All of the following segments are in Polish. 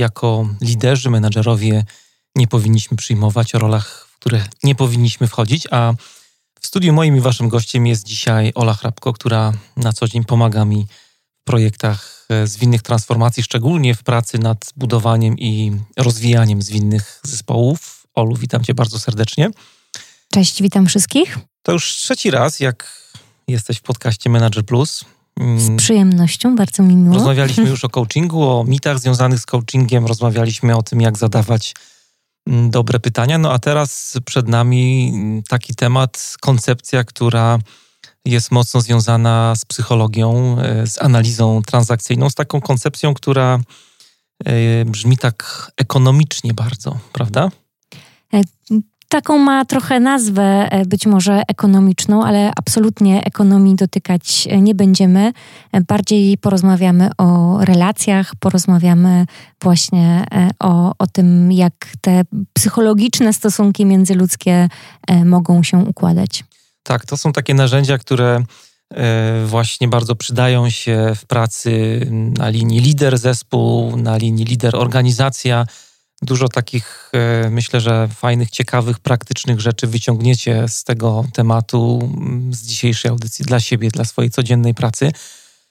jako liderzy, menadżerowie nie powinniśmy przyjmować, o rolach, w które nie powinniśmy wchodzić. A w studiu moim i waszym gościem jest dzisiaj Ola Hrabko, która na co dzień pomaga mi w projektach e, zwinnych transformacji, szczególnie w pracy nad budowaniem i rozwijaniem zwinnych zespołów. Olu, witam cię bardzo serdecznie. Cześć, witam wszystkich. To już trzeci raz, jak jesteś w podcaście Manager Plus. Z przyjemnością, bardzo mi miło. Rozmawialiśmy już o coachingu, o mitach związanych z coachingiem, rozmawialiśmy o tym, jak zadawać mm, dobre pytania. No a teraz przed nami taki temat, koncepcja, która jest mocno związana z psychologią, e, z analizą transakcyjną, z taką koncepcją, która e, brzmi tak ekonomicznie bardzo, prawda? Taką ma trochę nazwę, e, być może ekonomiczną, ale absolutnie ekonomii dotykać e, nie będziemy. E, bardziej porozmawiamy o relacjach, porozmawiamy właśnie o, o tym, jak te psychologiczne stosunki międzyludzkie mogą się układać. Tak, to są takie narzędzia, które właśnie bardzo przydają się w pracy na linii lider-zespół, na linii lider-organizacja Dużo takich, e, myślę, że fajnych, ciekawych, praktycznych rzeczy wyciągniecie z tego tematu, mm, z dzisiejszej audycji dla siebie, dla swojej codziennej pracy.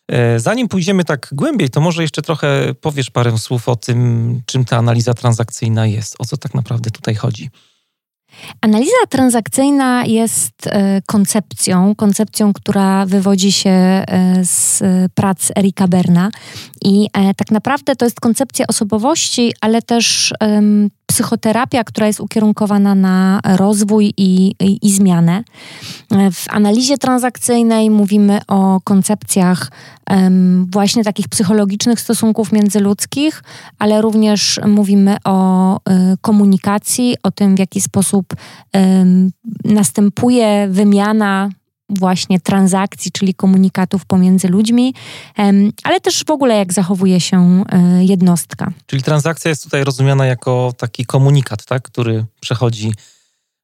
E, zanim pójdziemy tak głębiej, to może jeszcze trochę powiesz parę słów o tym, czym ta analiza transakcyjna jest, o co tak naprawdę tutaj chodzi. Analiza transakcyjna jest e, koncepcją, koncepcją, która wywodzi się e, z prac Erika Berna. I e, tak naprawdę to jest koncepcja osobowości, ale też psychoterapia, która jest ukierunkowana na rozwój i, i, i, zmianę. W analizie transakcyjnej mówimy o koncepcjach um, właśnie takich psychologicznych stosunków międzyludzkich, ale również mówimy o um, komunikacji, o tym, w jaki sposób um, następuje wymiana właśnie transakcji, czyli komunikatów pomiędzy ludźmi, ale też w ogóle jak zachowuje się e, jednostka. Czyli transakcja jest tutaj rozumiana jako taki komunikat, tak, który przechodzi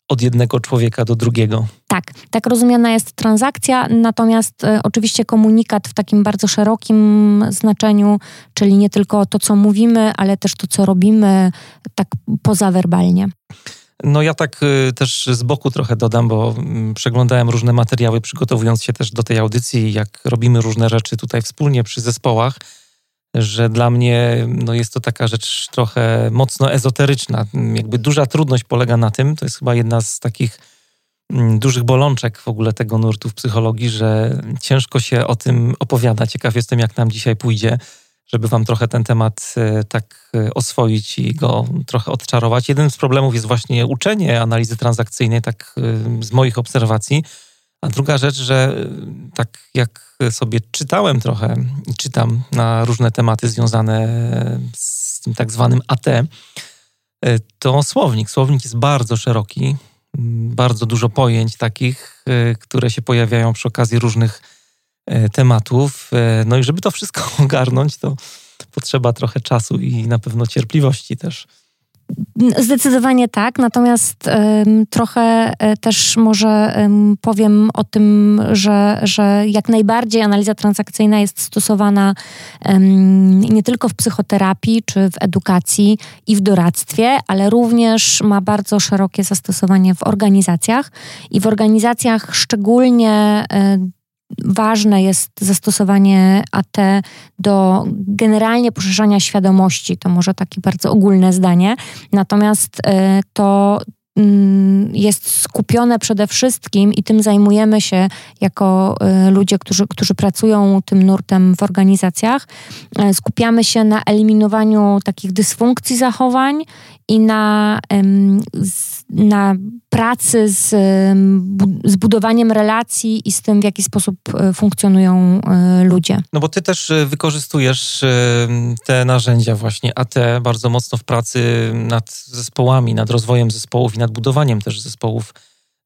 od jednego człowieka do drugiego. Tak, tak rozumiana jest transakcja, natomiast e, oczywiście komunikat w takim bardzo szerokim znaczeniu, czyli nie tylko to, co mówimy, ale też to, co robimy, tak pozawerbalnie. No ja tak y, też z boku trochę dodam, bo mm, przeglądałem różne materiały, przygotowując się też do tej audycji, jak robimy różne rzeczy tutaj wspólnie przy zespołach, że dla mnie no jest to taka rzecz trochę mocno ezoteryczna. Jakby duża trudność polega na tym, to jest chyba jedna z takich mm, dużych bolączek w ogóle tego nurtu w psychologii, że ciężko się o tym opowiada. Ciekaw jestem, jak nam dzisiaj pójdzie żeby wam trochę ten temat e, tak e, oswoić i go trochę odczarować. Jeden z problemów jest właśnie uczenie analizy transakcyjnej, tak e, z moich obserwacji. A druga rzecz, że tak jak sobie czytałem trochę i czytam na różne tematy związane z tym tak zwanym AT, to słownik. Słownik jest bardzo szeroki, bardzo dużo pojęć takich, które się pojawiają przy okazji różnych tematów. E, no i żeby to wszystko ogarnąć, to potrzeba trochę czasu i na pewno cierpliwości też. Zdecydowanie tak, natomiast trochę e, też może powiem o tym, że, że jak najbardziej analiza transakcyjna jest stosowana nie tylko w psychoterapii czy w edukacji i w doradztwie, ale również ma bardzo szerokie zastosowanie w organizacjach i w organizacjach szczególnie ważne jest zastosowanie AT do generalnie poszerzania świadomości. To może takie bardzo ogólne zdanie. Natomiast e, to mm, jest skupione przede wszystkim i tym zajmujemy się jako e, ludzie, którzy, którzy pracują tym nurtem w organizacjach. E, skupiamy się na eliminowaniu takich dysfunkcji zachowań i na na pracy z, z budowaniem relacji i z tym, w jaki sposób e, funkcjonują e, ludzie. No bo ty też e, wykorzystujesz te narzędzia właśnie AT bardzo mocno w pracy nad zespołami, nad rozwojem zespołów i nad budowaniem też zespołów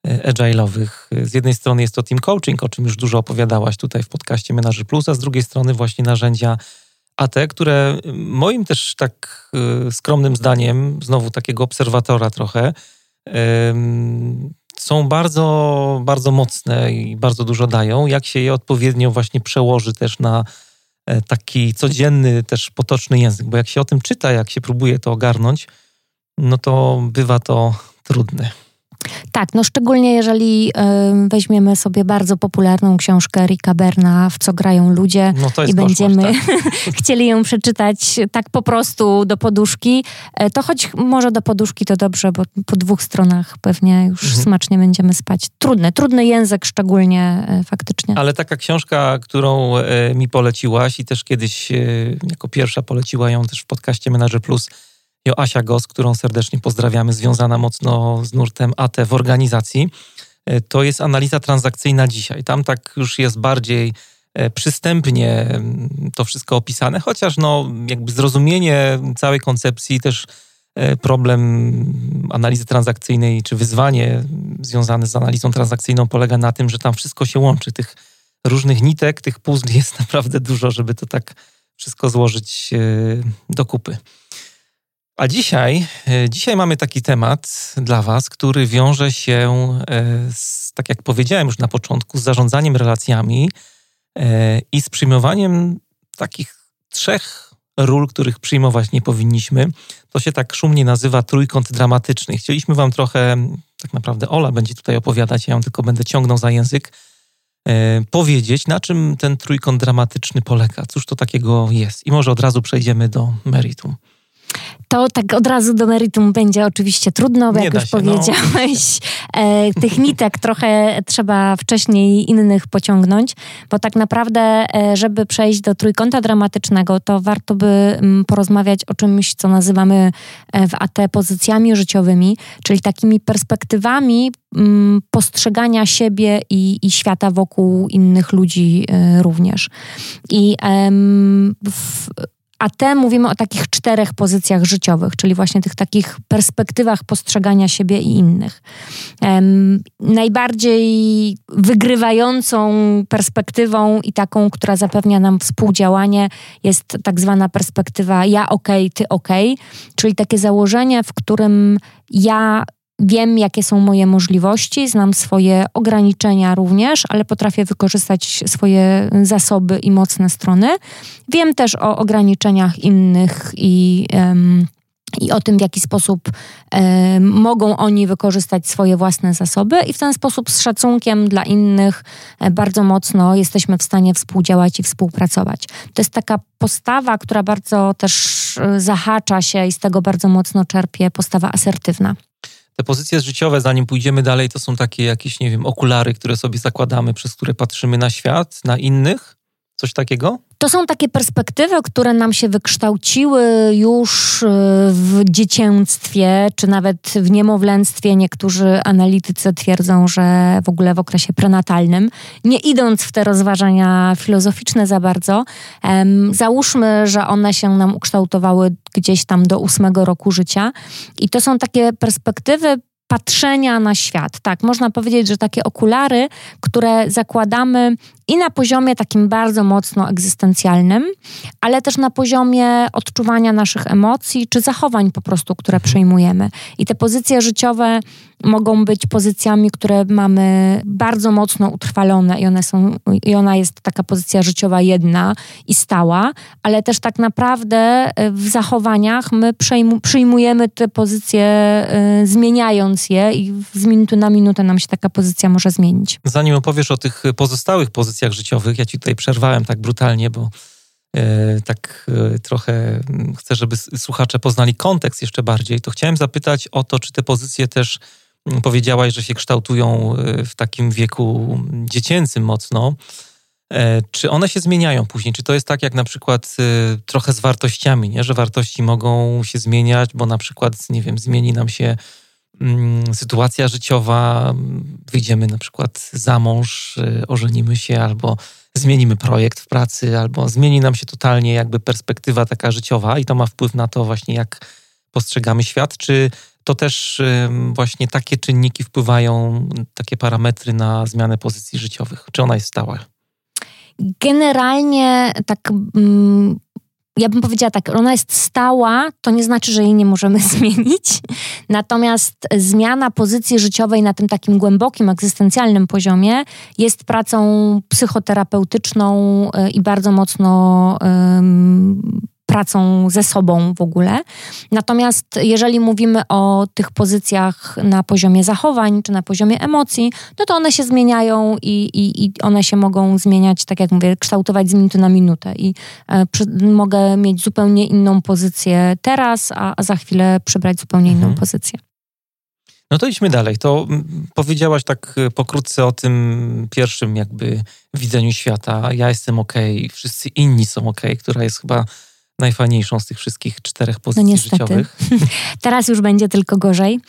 agile'owych. Z jednej strony jest to team coaching, o czym już dużo opowiadałaś tutaj w podcaście Menaży Plus, a z drugiej strony właśnie narzędzia AT, które moim też tak skromnym zdaniem, znowu takiego obserwatora trochę, są bardzo, bardzo mocne i bardzo dużo dają. Jak się je odpowiednio właśnie przełoży też na e, taki codzienny, też potoczny język, bo jak się o tym czyta, jak się próbuje to ogarnąć, no to bywa to trudne. Tak, no szczególnie jeżeli y, weźmiemy sobie bardzo popularną książkę Rika Berna, w co grają ludzie no i będziemy tak. chcieli ją przeczytać tak po prostu do poduszki, e, to choć może do poduszki to dobrze, bo po dwóch stronach pewnie już mhm. smacznie będziemy spać. Trudny, trudny język szczególnie y, faktycznie. Ale taka książka, którą y, mi poleciłaś i też kiedyś jako pierwsza poleciła ją też w podcaście Menager Plus, Joasia Gos, którą serdecznie pozdrawiamy, związana mocno z nurtem AT w organizacji. E, to jest analiza transakcyjna dzisiaj. Tam tak już jest bardziej e, przystępnie mm, to wszystko opisane, chociaż no, jakby zrozumienie całej koncepcji też e, problem analizy transakcyjnej, czy wyzwanie związane z analizą transakcyjną polega na tym, że tam wszystko się łączy. Tych różnych nitek, tych puzli jest naprawdę dużo, żeby to tak wszystko złożyć do kupy. A dzisiaj, e, dzisiaj mamy taki temat dla Was, który wiąże się, e, z, tak jak powiedziałem już na początku, z zarządzaniem relacjami e, i z przyjmowaniem takich trzech ról, których przyjmować nie powinniśmy. To się tak szumnie nazywa trójkąt dramatyczny. Chcieliśmy Wam trochę, tak naprawdę Ola będzie tutaj opowiadać, ja ją tylko będę ciągnął za język, powiedzieć, na czym ten trójkąt dramatyczny polega, cóż to takiego jest. I może od razu przejdziemy do meritum. To tak od razu do meritum będzie oczywiście trudno, bo Nie jak już się, no. powiedziałeś, no. tych nitek trochę trzeba wcześniej innych pociągnąć, bo tak naprawdę, e, żeby przejść do trójkąta dramatycznego, to warto by mm, porozmawiać o czymś, co nazywamy e, w AT pozycjami życiowymi, czyli takimi perspektywami mm, postrzegania siebie i, i, świata wokół innych ludzi również. I w, a te mówimy o takich czterech pozycjach życiowych, czyli właśnie tych takich perspektywach postrzegania siebie i innych. Um, najbardziej wygrywającą perspektywą i taką, która zapewnia nam współdziałanie, jest tak zwana perspektywa ja ok, ty ok, czyli takie założenie, w którym ja Wiem, jakie są moje możliwości, znam swoje ograniczenia również, ale potrafię wykorzystać swoje zasoby i mocne strony. Wiem też o ograniczeniach innych i. Um, i o tym, w jaki sposób mogą oni wykorzystać swoje własne zasoby, i w ten sposób z szacunkiem dla innych e, bardzo mocno jesteśmy w stanie współdziałać i współpracować. To jest taka postawa, która bardzo też e, zahacza się i z tego bardzo mocno czerpie postawa asertywna. Te pozycje życiowe, zanim pójdziemy dalej, to są takie jakieś, nie wiem, okulary, które sobie zakładamy, przez które patrzymy na świat, na innych? Coś takiego? To są takie perspektywy, które nam się wykształciły już y, w dziecięctwie, czy nawet w niemowlęctwie. Niektórzy analitycy twierdzą, że w ogóle w okresie prenatalnym. Nie idąc w te rozważania filozoficzne za bardzo, um, załóżmy, że one się nam ukształtowały gdzieś tam do ósmego roku życia. I to są takie perspektywy patrzenia na świat. Tak, można powiedzieć, że takie okulary, które zakładamy i na poziomie takim bardzo mocno egzystencjalnym, ale też na poziomie odczuwania naszych emocji czy zachowań po prostu, które przejmujemy. I te pozycje życiowe mogą być pozycjami, które mamy bardzo mocno utrwalone i one są, i ona jest taka pozycja życiowa jedna i stała, ale też tak naprawdę e, w zachowaniach my przyjmujemy te pozycje, y, zmieniając je i z minuty na minutę nam się taka pozycja może zmienić. Zanim opowiesz o tych pozostałych pozycjach życiowych, ja ci tutaj przerwałem tak brutalnie, bo e, tak e, trochę chcę, żeby słuchacze poznali kontekst jeszcze bardziej, to chciałem zapytać o to, czy te pozycje też powiedziałaś, że się kształtują e, w takim wieku dziecięcym mocno. Czy one się zmieniają później? Czy to jest tak jak na przykład trochę z wartościami, nie? że wartości mogą się zmieniać, bo na przykład, nie wiem, zmieni nam się mm, sytuacja życiowa, wyjdziemy na przykład za mąż, y, ożenimy się albo zmienimy projekt w pracy, albo zmieni nam się totalnie jakby perspektywa taka życiowa i to ma wpływ na to właśnie, jak postrzegamy świat, czy to też właśnie takie czynniki wpływają, takie parametry na zmianę pozycji życiowych? Czy ona jest stała? Generalnie tak. Ja bym powiedziała tak, ona jest stała, to nie znaczy, że jej nie możemy zmienić. Natomiast zmiana pozycji życiowej na tym takim głębokim, egzystencjalnym poziomie jest pracą psychoterapeutyczną e, i bardzo mocno pracą ze sobą w ogóle. Natomiast jeżeli mówimy o tych pozycjach na poziomie zachowań czy na poziomie emocji, no to one się zmieniają i, i, i one się mogą zmieniać, tak jak mówię, kształtować z minuty na minutę. I e, przy, mogę mieć zupełnie inną pozycję teraz, a, a za chwilę przybrać zupełnie inną mhm. pozycję. No to idźmy dalej. To powiedziałaś tak e, pokrótce o tym pierwszym jakby widzeniu świata. Ja jestem ok, wszyscy inni są ok, która jest chyba najfajniejszą z tych wszystkich czterech no pozycji no życiowych. Teraz już będzie tylko gorzej,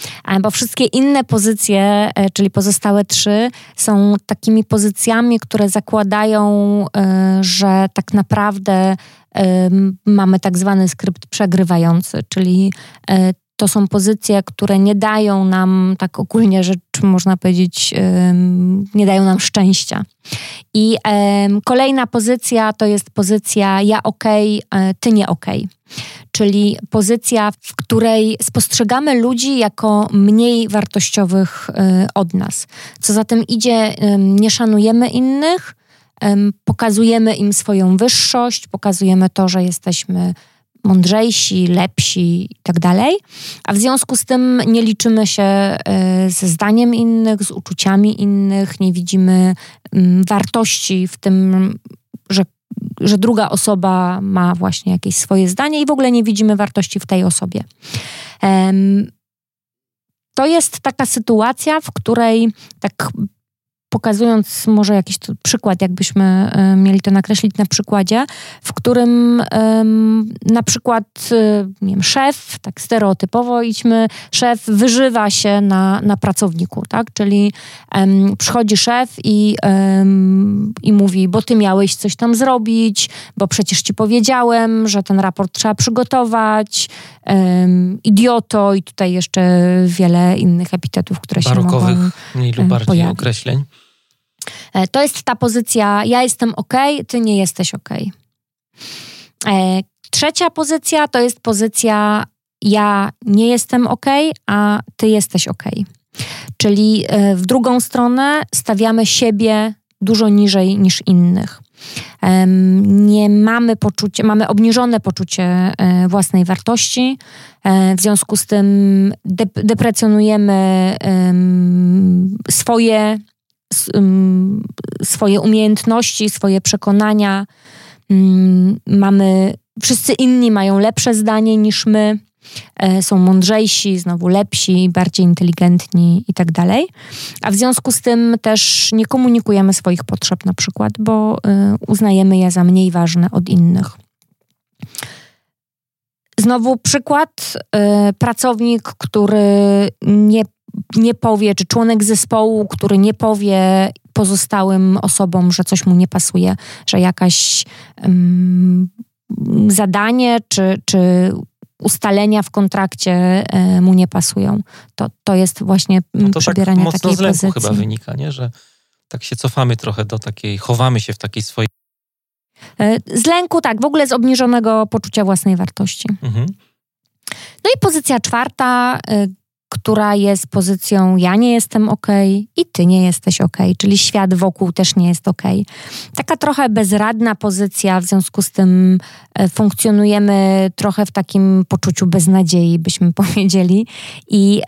bo wszystkie inne pozycje, e, czyli pozostałe trzy, są takimi pozycjami, które zakładają, e, że tak naprawdę mamy tak zwany skrypt przegrywający, czyli e, to są pozycje, które nie dają nam, tak ogólnie rzecz można powiedzieć, nie dają nam szczęścia. I kolejna pozycja to jest pozycja ja okej, okay, ty nie. Okay. Czyli pozycja, w której spostrzegamy ludzi jako mniej wartościowych e, od nas. Co za tym idzie, nie szanujemy innych, pokazujemy im swoją wyższość, pokazujemy to, że jesteśmy mądrzejsi, lepsi i tak dalej, a w związku z tym nie liczymy się e, ze zdaniem innych, z uczuciami innych, nie widzimy mm, wartości w tym, że, że druga osoba ma właśnie jakieś swoje zdanie i w ogóle nie widzimy wartości w tej osobie. To jest taka sytuacja, w której tak pokazując może jakiś przykład, jakbyśmy e, mieli to nakreślić na przykładzie, w którym na przykład e, nie wiem, szef, tak stereotypowo idźmy, szef wyżywa się na, na pracowniku, tak? Czyli przychodzi szef i, i mówi, bo ty miałeś coś tam zrobić, bo przecież ci powiedziałem, że ten raport trzeba przygotować, um, idioto i tutaj jeszcze wiele innych epitetów, które Barokowych, się mogą mniej lub bardziej pojawić. określeń. E, to jest ta pozycja, ja jestem ok, ty nie jesteś ok. E, trzecia pozycja to jest pozycja, ja nie jestem ok, a ty jesteś ok. Czyli e, w drugą stronę stawiamy siebie dużo niżej niż innych. Nie mamy poczucia, mamy obniżone poczucie własnej wartości, w związku z tym deprecjonujemy swoje swoje umiejętności, swoje przekonania. Mamy, wszyscy inni mają lepsze zdanie niż my, e, są mądrzejsi, znowu lepsi, bardziej inteligentni i tak dalej. A w związku z tym też nie komunikujemy swoich potrzeb na przykład, bo e, uznajemy je za mniej ważne od innych. Znowu przykład, e, pracownik, który nie nie powie, czy członek zespołu, który nie powie pozostałym osobom, że coś mu nie pasuje, że jakaś um, zadanie czy, czy ustalenia w kontrakcie y, mu nie pasują. To, to jest właśnie no to tak przybieranie tak takiej z lęku pozycji. chyba wynika, nie? że tak się cofamy trochę do takiej, chowamy się w takiej swojej... E, z lęku, tak, w ogóle z obniżonego poczucia własnej wartości. Mhm. No i pozycja czwarta, y, która jest pozycją ja nie jestem ok i ty nie jesteś ok, czyli świat wokół też nie jest ok. Taka trochę bezradna pozycja, w związku z tym e, funkcjonujemy trochę w takim poczuciu beznadziei, byśmy powiedzieli. I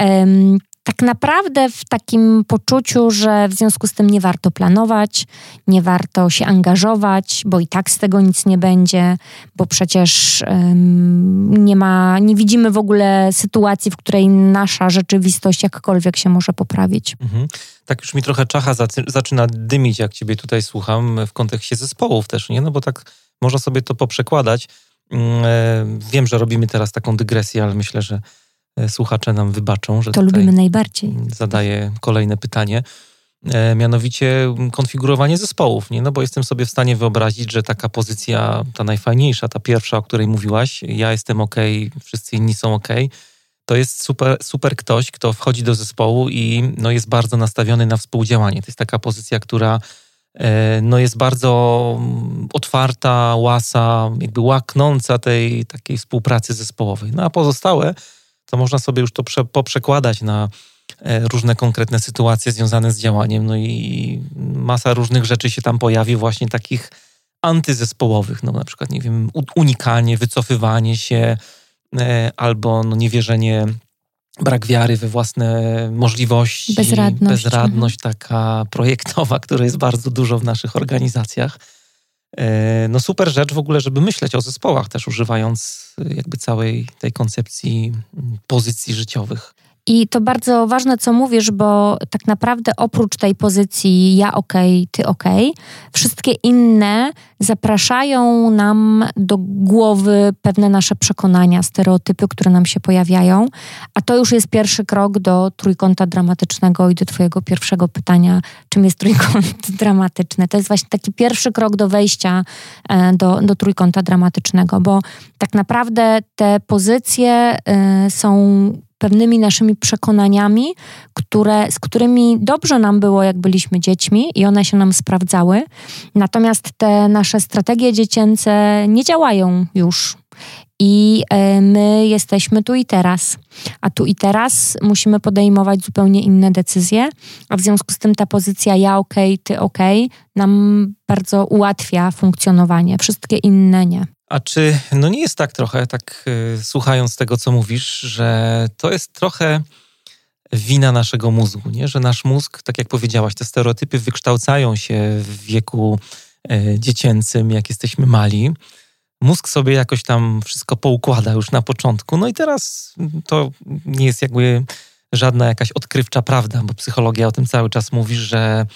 tak naprawdę w takim poczuciu, że w związku z tym nie warto planować, nie warto się angażować, bo i tak z tego nic nie będzie, bo przecież um, nie ma, nie widzimy w ogóle sytuacji, w której nasza rzeczywistość jakkolwiek się może poprawić. Mhm. Tak już mi trochę czacha zaczyna dymić, jak ciebie tutaj słucham, w kontekście zespołów też, nie? No bo tak można sobie to poprzekładać. Mm, e, wiem, że robimy teraz taką dygresję, ale myślę, że słuchacze nam wybaczą, że to lubimy najbardziej. Zadaję kolejne pytanie. E, mianowicie konfigurowanie zespołów, nie? No bo jestem sobie w stanie wyobrazić, że taka pozycja, ta najfajniejsza, ta pierwsza, o której mówiłaś, ja jestem ok, wszyscy inni są ok, to jest super, super ktoś, kto wchodzi do zespołu i no, jest bardzo nastawiony na współdziałanie. To jest taka pozycja, która e, no, jest bardzo otwarta, łasa, jakby łaknąca tej takiej współpracy zespołowej. No a pozostałe, to można sobie już to prze, poprzekładać na E, różne konkretne sytuacje związane z działaniem, no i masa różnych rzeczy się tam pojawi, właśnie takich antyzespołowych, no na przykład, nie wiem, unikanie, wycofywanie się e, albo no, niewierzenie, brak wiary we własne możliwości, bezradność, bezradność taka projektowa, która jest bardzo dużo w naszych organizacjach. E, no super rzecz w ogóle, żeby myśleć o zespołach też używając jakby całej tej koncepcji pozycji życiowych. I to bardzo ważne, co mówisz, bo tak naprawdę oprócz tej pozycji ja ok, ty ok, wszystkie inne zapraszają nam do głowy pewne nasze przekonania, stereotypy, które nam się pojawiają, a to już jest pierwszy krok do trójkąta dramatycznego i do twojego pierwszego pytania, czym jest trójkąt dramatyczny. To jest właśnie taki pierwszy krok do wejścia e, do, do trójkąta dramatycznego, bo tak naprawdę te pozycje y, są pewnymi naszymi przekonaniami, które, z którymi dobrze nam było, jak byliśmy dziećmi i one się nam sprawdzały. Natomiast te nasze strategie dziecięce nie działają już. I e, my jesteśmy tu i teraz. A tu i teraz musimy podejmować zupełnie inne decyzje, a w związku z tym ta pozycja ja ok, ty ok nam bardzo ułatwia funkcjonowanie, wszystkie inne nie. A czy no nie jest tak trochę, tak y, słuchając tego, co mówisz, że to jest trochę wina naszego mózgu, nie? że nasz mózg, tak jak powiedziałaś, te stereotypy wykształcają się w wieku y, dziecięcym, jak jesteśmy mali. Mózg sobie jakoś tam wszystko poukłada już na początku. No i teraz to nie jest jakby żadna jakaś odkrywcza prawda, bo psychologia o tym cały czas mówi, że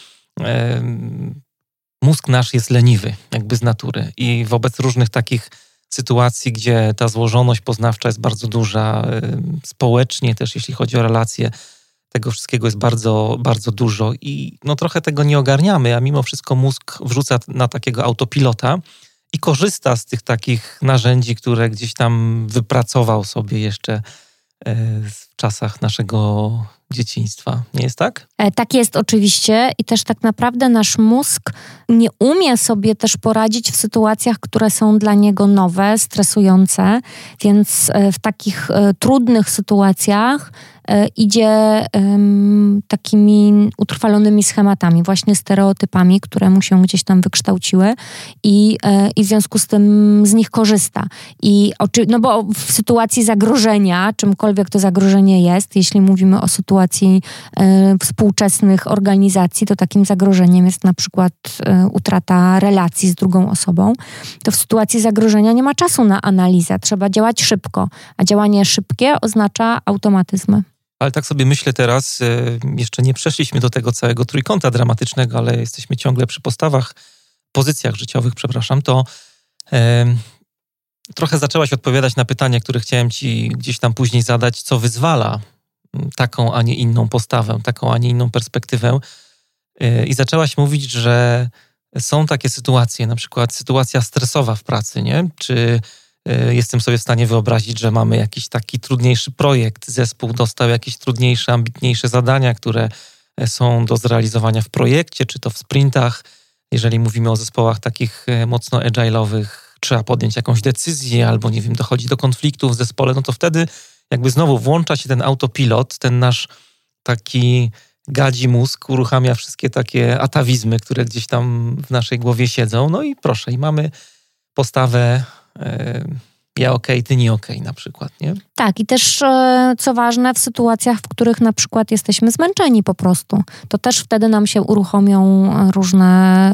mózg nasz jest leniwy, jakby z natury. I wobec różnych takich sytuacji, gdzie ta złożoność poznawcza jest bardzo duża, y, społecznie też, jeśli chodzi o relacje, tego wszystkiego jest bardzo, bardzo dużo i no trochę tego nie ogarniamy, a mimo wszystko mózg wrzuca na takiego autopilota i korzysta z tych takich narzędzi, które gdzieś tam wypracował sobie jeszcze E, w czasach naszego dzieciństwa. Nie jest tak? E, tak jest oczywiście i też tak naprawdę nasz mózg nie umie sobie też poradzić w sytuacjach, które są dla niego nowe, stresujące, więc e, w takich trudnych sytuacjach E, idzie takimi utrwalonymi schematami, właśnie stereotypami, które mu się gdzieś tam wykształciły i, e, i w związku z tym z nich korzysta. I oczy, no bo w sytuacji zagrożenia, czymkolwiek to zagrożenie jest, jeśli mówimy o sytuacji e, współczesnych organizacji, to takim zagrożeniem jest na przykład utrata relacji z drugą osobą, to w sytuacji zagrożenia nie ma czasu na analizę, trzeba działać szybko, a działanie szybkie oznacza automatyzmy. Ale tak sobie myślę teraz, e, jeszcze nie przeszliśmy do tego całego trójkąta dramatycznego, ale jesteśmy ciągle przy postawach, pozycjach życiowych, przepraszam, to e, trochę zaczęłaś odpowiadać na pytania, które chciałem ci gdzieś tam później zadać, co wyzwala taką, a nie inną postawę, taką, a nie inną perspektywę. E, I zaczęłaś mówić, że są takie sytuacje, na przykład sytuacja stresowa w pracy, nie? Czy jestem sobie w stanie wyobrazić, że mamy jakiś taki trudniejszy projekt, zespół dostał jakieś trudniejsze, ambitniejsze zadania, które e, są do zrealizowania w projekcie, czy to w sprintach. Jeżeli mówimy o zespołach takich e, mocno agile'owych, trzeba podjąć jakąś decyzję, albo nie wiem, dochodzi do konfliktu w zespole, no to wtedy jakby znowu włącza się ten autopilot, ten nasz taki gadzi mózg, uruchamia wszystkie takie atawizmy, które gdzieś tam w naszej głowie siedzą. No i proszę, i mamy postawę ja okej, okay, ty nie okej okay, na przykład, nie? Tak, i też e, co ważne, w sytuacjach, w których na przykład jesteśmy zmęczeni po prostu, to też wtedy nam się uruchomią różne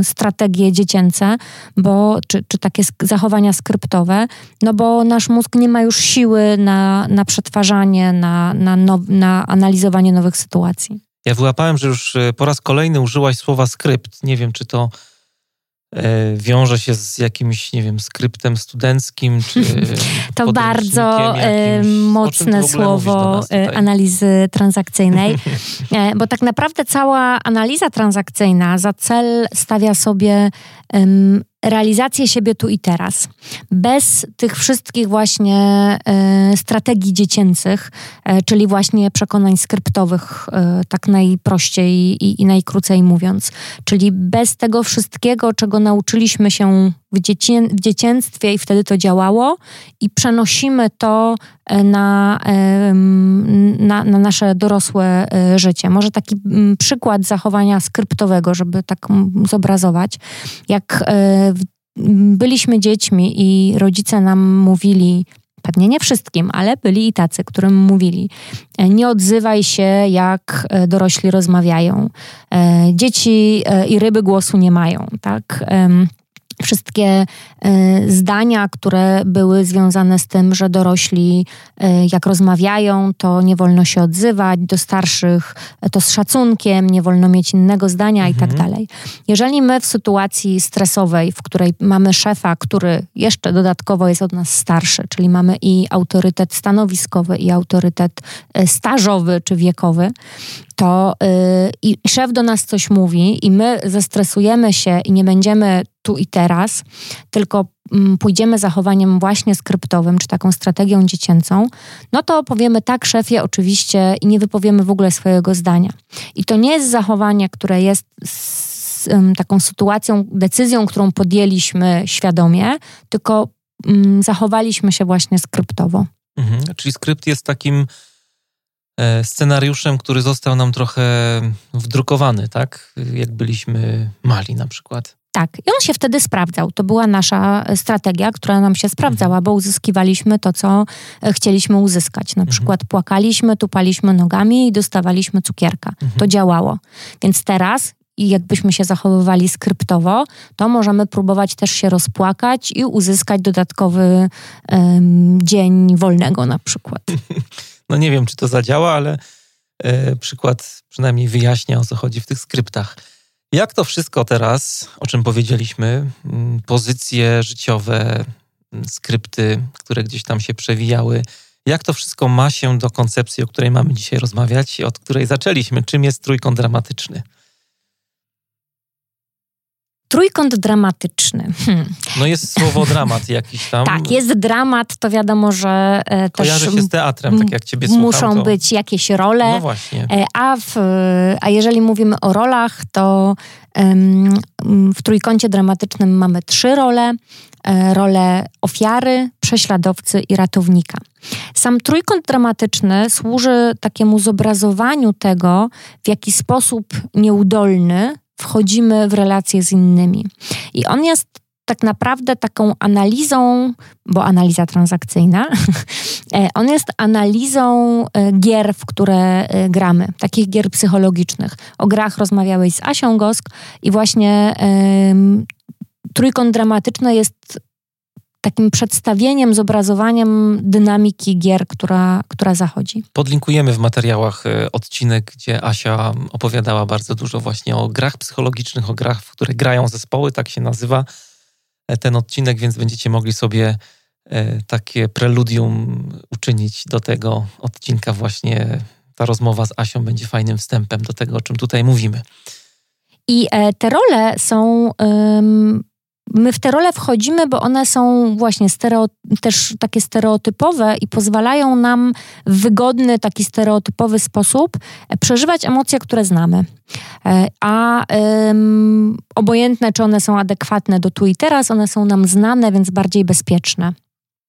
y, strategie dziecięce, bo, czy, czy takie zachowania skryptowe, no bo nasz mózg nie ma już siły na, na przetwarzanie, na, na, now, na analizowanie nowych sytuacji. Ja wyłapałem, że już e, po raz kolejny użyłaś słowa skrypt. Nie wiem, czy to e, wiąże się z jakimś, nie wiem, skryptem studenckim, czy To bardzo jakimś, mocne słowo analizy transakcyjnej, bo tak naprawdę cała analiza transakcyjna za cel stawia sobie um, realizację siebie tu i teraz. Bez tych wszystkich właśnie e, strategii dziecięcych, e, czyli właśnie przekonań skryptowych, e, tak najprościej i, i najkrócej mówiąc. Czyli bez tego wszystkiego, czego nauczyliśmy się w, dziecię, w dziecięctwie i wtedy to działało i przenosimy to e, na, na, na, nasze dorosłe e, życie. Może taki przykład zachowania skryptowego, żeby tak zobrazować. Jak e, byliśmy dziećmi i rodzice nam mówili, pewnie nie wszystkim, ale byli i tacy, którym mówili: Nie odzywaj się, jak dorośli rozmawiają. Dzieci i ryby głosu nie mają, tak? Wszystkie e, zdania, które były związane z tym, że dorośli, e, jak rozmawiają, to nie wolno się odzywać, do starszych e, to z szacunkiem, nie wolno mieć innego zdania mhm. i tak mhm. dalej. Jeżeli my w sytuacji stresowej, w której mamy szefa, który jeszcze dodatkowo jest od nas starszy, czyli mamy i autorytet stanowiskowy, i autorytet stażowy czy wiekowy, to i szef do nas coś mówi i my zestresujemy się i nie będziemy tu i teraz, tylko mm, pójdziemy zachowaniem właśnie skryptowym, czy taką strategią dziecięcą, no to powiemy tak, szefie, oczywiście, i nie wypowiemy w ogóle swojego zdania. I to nie jest zachowanie, które jest z, taką sytuacją, decyzją, którą podjęliśmy świadomie, tylko um, zachowaliśmy się właśnie skryptowo. Mhm, czyli skrypt jest takim E, scenariuszem, który został nam trochę wdrukowany, tak? Jak byliśmy mali na przykład. Tak, i on się wtedy sprawdzał. To była nasza strategia, która nam się sprawdzała, bo uzyskiwaliśmy to, co e, chcieliśmy uzyskać. Na mhm. przykład płakaliśmy, tupaliśmy nogami i dostawaliśmy cukierka. Mhm. To działało. Więc teraz i jakbyśmy się zachowywali skryptowo, to możemy próbować też się rozpłakać i uzyskać dodatkowy um, dzień wolnego na przykład. No nie wiem, czy to zadziała, ale e, przykład przynajmniej wyjaśnia, o co chodzi w tych skryptach. Jak to wszystko teraz, o czym powiedzieliśmy, mm, pozycje życiowe, mm, skrypty, które gdzieś tam się przewijały, jak to wszystko ma się do koncepcji, o której mamy dzisiaj rozmawiać, od której zaczęliśmy? Czym jest trójkąt dramatyczny? Trójkąt dramatyczny. Hmm. No jest słowo dramat jakiś tam. tak, jest dramat, to wiadomo, że e, Kojarzy też... się z teatrem, tak jak ciebie Muszą słucham, to... być jakieś role. No właśnie. E, a, w, a jeżeli mówimy o rolach, to w trójkącie dramatycznym mamy trzy role. E, rolę ofiary, prześladowcy i ratownika. Sam trójkąt dramatyczny służy takiemu zobrazowaniu tego, w jaki sposób nieudolny wchodzimy w relacje z innymi. I on jest tak naprawdę taką analizą, bo analiza transakcyjna, e, on jest analizą e, gier, w które e, gramy, takich gier psychologicznych. O grach rozmawiałeś z Asią Gosk i właśnie trójkąt dramatyczny jest takim przedstawieniem, zobrazowaniem dynamiki gier, która, która zachodzi. Podlinkujemy w materiałach e, odcinek, gdzie Asia opowiadała bardzo dużo właśnie o grach psychologicznych, o grach, w które grają zespoły, tak się nazywa e, ten odcinek, więc będziecie mogli sobie e, takie preludium uczynić do tego odcinka właśnie. Ta rozmowa z Asią będzie fajnym wstępem do tego, o czym tutaj mówimy. I te role są my w te role wchodzimy, bo one są właśnie stereo, też takie stereotypowe i pozwalają nam w wygodny, taki stereotypowy sposób e, przeżywać emocje, które znamy. E, a obojętne, czy one są adekwatne do tu i teraz, one są nam znane, więc bardziej bezpieczne.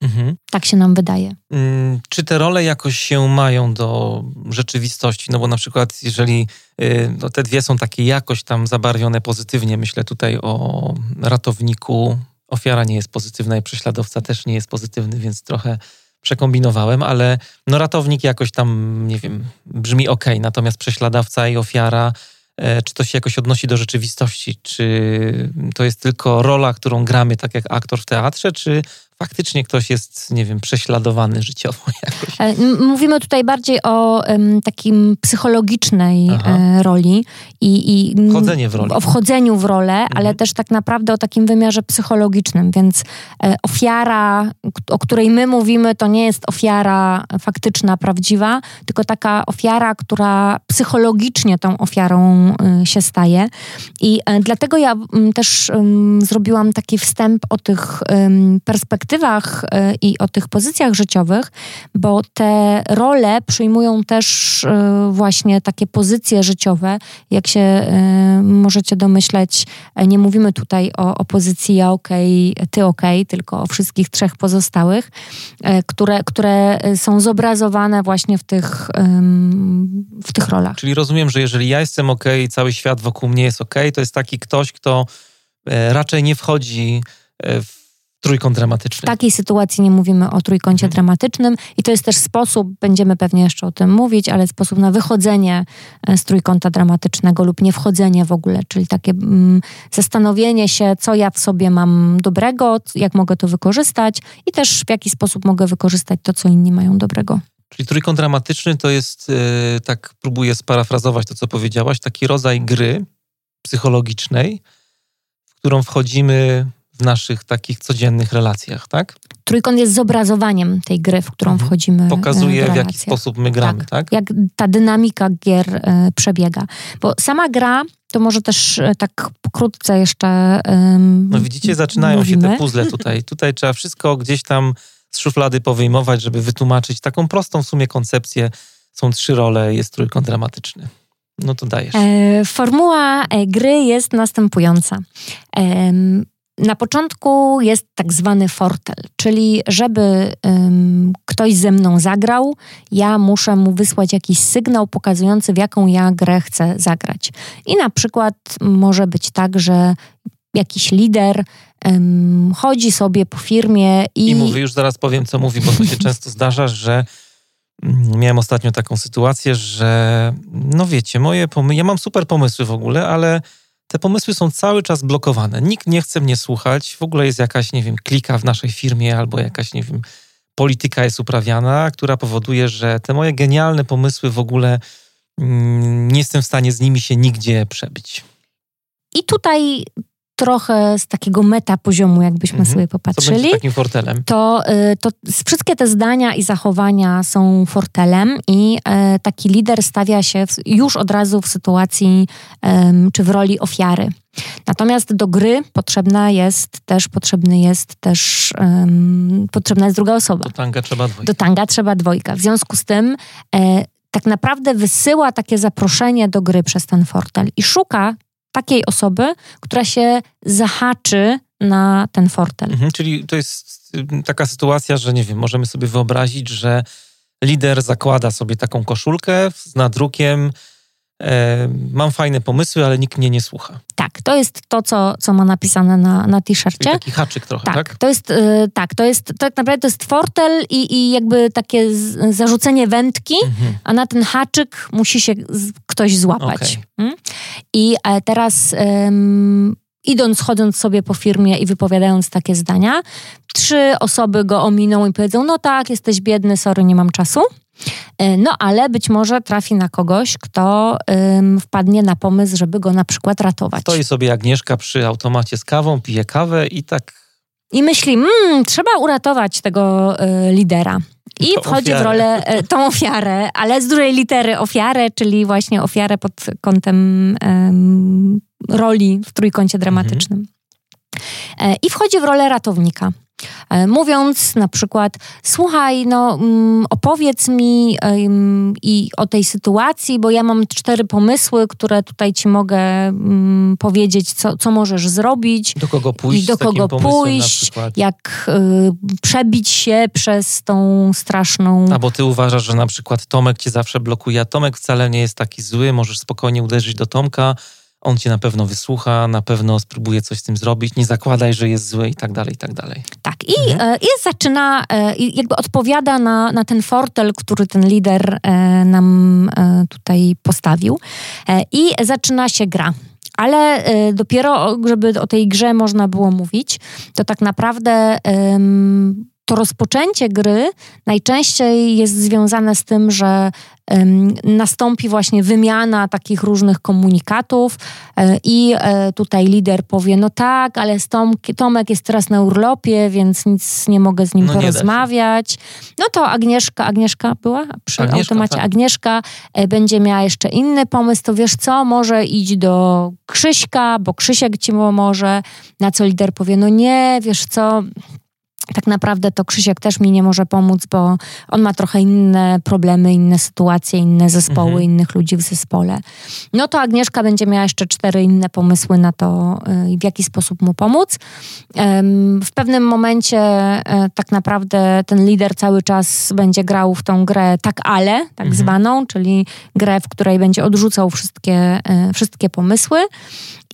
Mhm. Tak się nam wydaje. Hmm, czy te role jakoś się mają do rzeczywistości? No bo na przykład, jeżeli y, no te dwie są takie jakoś tam zabarwione pozytywnie, myślę tutaj o ratowniku. Ofiara nie jest pozytywna i prześladowca też nie jest pozytywny, więc trochę przekombinowałem, ale no ratownik jakoś tam, nie wiem, brzmi ok, natomiast prześladowca i ofiara E, czy to się jakoś odnosi do rzeczywistości? Czy to jest tylko rola, którą gramy tak jak aktor w teatrze, czy faktycznie ktoś jest, nie wiem, prześladowany życiowo jakoś. E, mówimy tutaj bardziej o um, takim psychologicznej e, roli i, i wchodzenie w rolę. o wchodzeniu w rolę, mhm. ale też tak naprawdę o takim wymiarze psychologicznym, więc e, ofiara, o której my mówimy, to nie jest ofiara faktyczna, prawdziwa, tylko taka ofiara, która psychologicznie tą ofiarą się staje. I dlatego ja też zrobiłam taki wstęp o tych perspektywach y, i o tych pozycjach życiowych, bo te role przyjmują też y, właśnie takie pozycje życiowe. Jak się możecie domyśleć, e, nie mówimy tutaj o, o pozycji ja okej, ty okej, okay, tylko o wszystkich trzech pozostałych, e, które, które są zobrazowane właśnie w tych, w tych rolach. Czyli rozumiem, że jeżeli ja jestem ok, cały świat wokół mnie jest ok, to jest taki ktoś, kto e, raczej nie wchodzi e, w trójkąt dramatyczny. W takiej sytuacji nie mówimy o trójkącie hmm. dramatycznym i to jest też sposób, będziemy pewnie jeszcze o tym mówić, ale sposób na wychodzenie e, z trójkąta dramatycznego lub nie wchodzenie w ogóle, czyli takie mm, zastanowienie się, co ja w sobie mam dobrego, jak mogę to wykorzystać i też w jaki sposób mogę wykorzystać to, co inni mają dobrego. Czyli trójkąt dramatyczny to jest, e, tak próbuję sparafrazować to, co powiedziałaś, taki rodzaj gry psychologicznej, w którą wchodzimy w naszych takich codziennych relacjach, tak? Trójkąt jest zobrazowaniem tej gry, w którą mhm. wchodzimy. Pokazuje, w, w, jaki sposób my gramy, tak, tak? Jak ta dynamika gier e, przebiega. Bo sama gra, to może też e, tak pokrótce jeszcze. no widzicie, zaczynają mówimy. się te puzzle tutaj. Tutaj trzeba wszystko gdzieś tam z szuflady powyjmować, żeby wytłumaczyć taką prostą w sumie koncepcję. Są trzy role, jest trójkąt dramatyczny. No to dajesz. E, formuła e, gry jest następująca. E, na początku jest tak zwany fortel, czyli żeby um, ktoś ze mną zagrał, ja muszę mu wysłać jakiś sygnał pokazujący, w jaką ja grę chcę zagrać. I na przykład może być tak, że jakiś lider um, chodzi sobie po firmie i... I mówi, już zaraz powiem, co mówi, bo to się często zdarza, że mm, miałem ostatnio taką sytuację, że no wiecie, moje pomysły, ja mam super pomysły w ogóle, ale te pomysły są cały czas blokowane. Nikt nie chce mnie słuchać. W ogóle jest jakaś, nie wiem, klika w naszej firmie albo jakaś, nie wiem, polityka jest uprawiana, która powoduje, że te moje genialne pomysły w ogóle mm, nie jestem w stanie z nimi się nigdzie przebyć. I tutaj trochę z takiego meta poziomu, jakbyśmy mhm. sobie popatrzyli. Co takim fortelem? To, y, to wszystkie te zdania i zachowania są fortelem i y, taki lider stawia się już od razu w sytuacji czy w roli ofiary. Natomiast do gry potrzebna jest też, potrzebny jest też, um, potrzebna jest druga osoba. Do tanga trzeba dwojga. Do tanga trzeba dwojga. W związku z tym e, tak naprawdę wysyła takie zaproszenie do gry przez ten fortel i szuka takiej osoby, która się zahaczy na ten fortel. Mhm, czyli to jest y, taka sytuacja, że nie wiem, możemy sobie wyobrazić, że lider zakłada sobie taką koszulkę z nadrukiem mam fajne pomysły, ale nikt mnie nie słucha. Tak, to jest to, co, co ma napisane na, na t-shircie. Taki haczyk trochę, tak? Tak, to jest, y, tak, to jest, tak naprawdę to jest fortel i, i jakby takie z, zarzucenie wędki, mhm. a na ten haczyk musi się z, ktoś złapać. Okay. Hmm? I e, teraz... idąc, chodząc sobie po firmie i wypowiadając takie zdania, trzy osoby go ominą i powiedzą: No tak, jesteś biedny, sorry, nie mam czasu. E, no ale być może trafi na kogoś, kto ym, wpadnie na pomysł, żeby go na przykład ratować. Stoi sobie Agnieszka przy automacie z kawą, pije kawę i tak... I myśli, mmm, trzeba uratować tego y, lidera. I to wchodzi ofiarę. w rolę, y, tą ofiarę, ale z dużej litery ofiarę, czyli właśnie ofiarę pod kątem y, roli w trójkącie dramatycznym. Mhm. E, I wchodzi w rolę ratownika. E, mówiąc na przykład, słuchaj, no mm, opowiedz mi i o tej sytuacji, bo ja mam cztery pomysły, które tutaj ci mogę mm, powiedzieć, co, co możesz zrobić. Do kogo pójść, i do kogo pójść, jak y, przebić się przez tą straszną... A bo ty uważasz, że na przykład Tomek cię zawsze blokuje, a Tomek wcale nie jest taki zły, możesz spokojnie uderzyć do Tomka, on cię na pewno wysłucha, na pewno spróbuje coś z tym zrobić, nie zakładaj, że jest zły i tak dalej, i tak dalej. Tak, i, mhm. e, i zaczyna, e, jakby odpowiada na, na ten fortel, który ten lider e, nam tutaj postawił i zaczyna się gra. ale dopiero, żeby o tej grze można było mówić, to tak naprawdę to rozpoczęcie gry najczęściej jest związane z tym, że nastąpi właśnie wymiana takich różnych komunikatów e, i e, tutaj lider powie, no tak, ale Tom, Tomek jest teraz na urlopie, więc nic nie mogę z nim no porozmawiać. No to Agnieszka, Agnieszka była przy Agnieszka, automacie, tak. Agnieszka e, będzie miała jeszcze inny pomysł, to wiesz co, może idź do Krzyśka, bo Krzysiek ci pomoże, na co lider powie, no nie, wiesz co tak naprawdę to Krzysiek też mi nie może pomóc, bo on ma trochę inne problemy, inne sytuacje, inne zespoły, mhm. innych ludzi w zespole. No to Agnieszka będzie miała jeszcze cztery inne pomysły na to, y, w jaki sposób mu pomóc. W pewnym momencie e, tak naprawdę ten lider cały czas będzie grał w tą grę tak ale, tak mhm. zwaną, czyli grę, w której będzie odrzucał wszystkie, e, wszystkie pomysły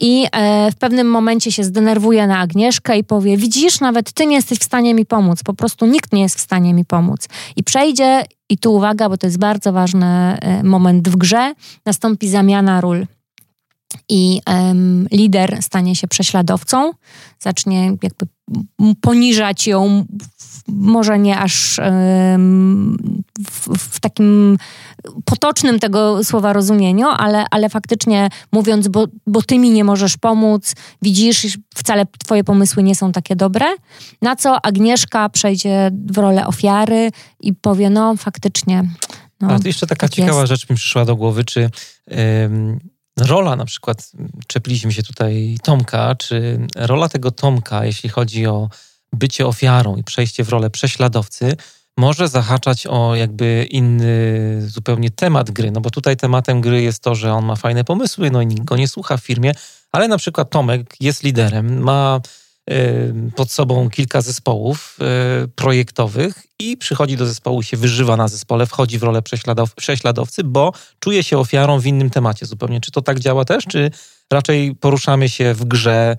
i e, w pewnym momencie się zdenerwuje na Agnieszkę i powie: Widzisz, nawet ty nie jesteś w stanie mi pomóc, po prostu nikt nie jest w stanie mi pomóc. I przejdzie, i tu uwaga, bo to jest bardzo ważny e, moment w grze, nastąpi zamiana ról. I lider stanie się prześladowcą, zacznie jakby poniżać ją może nie aż w, w, takim potocznym tego słowa rozumieniu, ale, ale faktycznie mówiąc, bo, bo ty mi nie możesz pomóc, widzisz, wcale twoje pomysły nie są takie dobre, na co Agnieszka przejdzie w rolę ofiary i powie, no faktycznie. No, to jeszcze taka tak ciekawa jest. rzecz mi przyszła do głowy, czy rola na przykład, czepiliśmy się tutaj Tomka, czy rola tego Tomka, jeśli chodzi o bycie ofiarą i przejście w rolę prześladowcy może zahaczać o jakby inny zupełnie temat gry, no bo tutaj tematem gry jest to, że on ma fajne pomysły, no i nikt go nie słucha w firmie, ale na przykład Tomek jest liderem, ma pod sobą kilka zespołów e, projektowych i przychodzi do zespołu, się wyżywa na zespole, wchodzi w rolę prześladow prześladowcy, bo czuje się ofiarą w innym temacie zupełnie. Czy to tak działa też, czy raczej poruszamy się w grze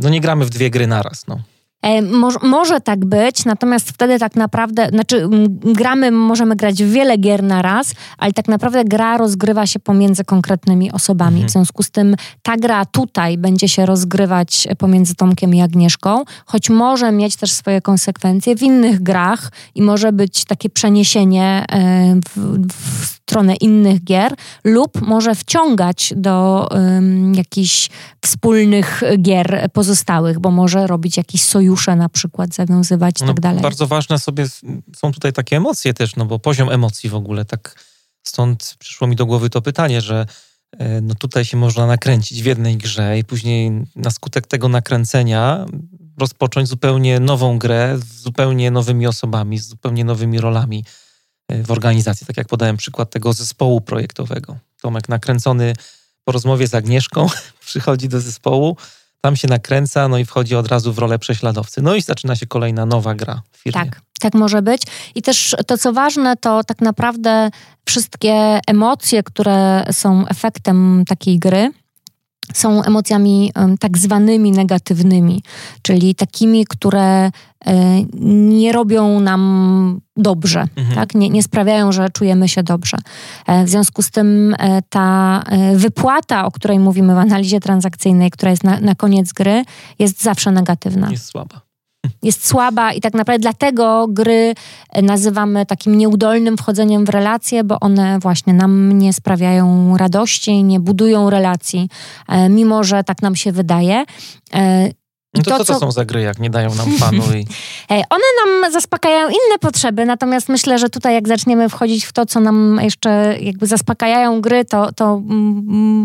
no nie gramy w dwie gry naraz. No. E, może, może, tak być, natomiast wtedy tak naprawdę, znaczy gramy, możemy grać wiele gier na raz, ale tak naprawdę gra rozgrywa się pomiędzy konkretnymi osobami. Mhm. W związku z tym ta gra tutaj będzie się rozgrywać pomiędzy Tomkiem i Agnieszką, choć może mieć też swoje konsekwencje w innych grach i może być takie przeniesienie e, w, w stronę innych gier lub może wciągać do um, jakichś wspólnych gier pozostałych, bo może robić jakieś sojusze na przykład, zawiązywać i no, tak dalej. Bardzo ważne sobie są tutaj takie emocje też, no bo poziom emocji w ogóle, tak stąd przyszło mi do głowy to pytanie, że e, no tutaj się można nakręcić w jednej grze i później na skutek tego nakręcenia rozpocząć zupełnie nową grę z zupełnie nowymi osobami, z zupełnie nowymi rolami w organizacji. Tak jak podałem przykład tego zespołu projektowego. Tomek nakręcony po rozmowie z Agnieszką przychodzi do zespołu, tam się nakręca, no i wchodzi od razu w rolę prześladowcy. No i zaczyna się kolejna nowa gra w firmie. Tak, tak może być. I też to, co ważne, to tak naprawdę wszystkie emocje, które są efektem takiej gry, są emocjami tak zwanymi negatywnymi, czyli takimi, które e, nie robią nam dobrze, mhm. tak? nie, nie sprawiają, że czujemy się dobrze. E, w związku z tym e, ta wypłata, o której mówimy w analizie transakcyjnej, która jest na, na koniec gry, jest zawsze negatywna. Jest słaba jest słaba i tak naprawdę dlatego gry nazywamy takim nieudolnym wchodzeniem w relacje, bo one właśnie nam nie sprawiają radości, nie budują relacji, e, mimo że tak nam się wydaje. No to, to co to są za gry, jak nie dają nam fanu? I... One nam zaspokajają inne potrzeby, natomiast myślę, że tutaj jak zaczniemy wchodzić w to, co nam jeszcze jakby zaspokajają gry, to, to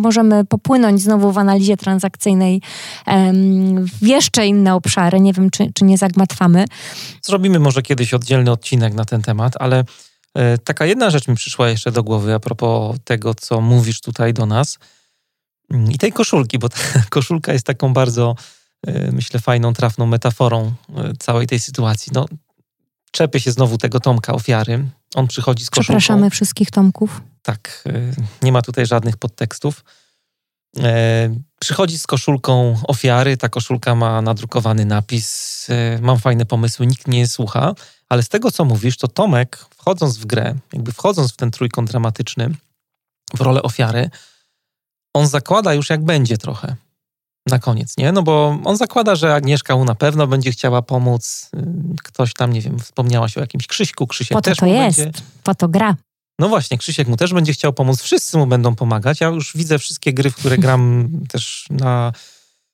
możemy popłynąć znowu w analizie transakcyjnej w jeszcze inne obszary. Nie wiem, czy, czy nie zagmatwamy. Zrobimy może kiedyś oddzielny odcinek na ten temat, ale e, taka jedna rzecz mi przyszła jeszcze do głowy a propos tego, co mówisz tutaj do nas i tej koszulki, bo ta koszulka jest taką bardzo myślę, fajną, trafną metaforą e, całej tej sytuacji. No, czepię się znowu tego Tomka ofiary. On przychodzi z koszulką. Przepraszamy wszystkich Tomków. Tak, e, nie ma tutaj żadnych podtekstów. Przychodzi z koszulką ofiary, ta koszulka ma nadrukowany napis, mam fajne pomysły, nikt nie słucha, ale z tego, co mówisz, to Tomek, wchodząc w grę, jakby wchodząc w ten trójkąt dramatyczny, w rolę ofiary, on zakłada już jak będzie trochę na koniec, nie? No bo on zakłada, że Agnieszka mu na pewno będzie chciała pomóc. Y, ktoś tam, nie wiem, wspomniałaś o jakimś Krzyśku. Krzysiek po to też to jest, będzie... po to gra. No właśnie, Krzysiek mu też będzie chciał pomóc. Wszyscy mu będą pomagać. Ja już widzę wszystkie gry, w które gram też na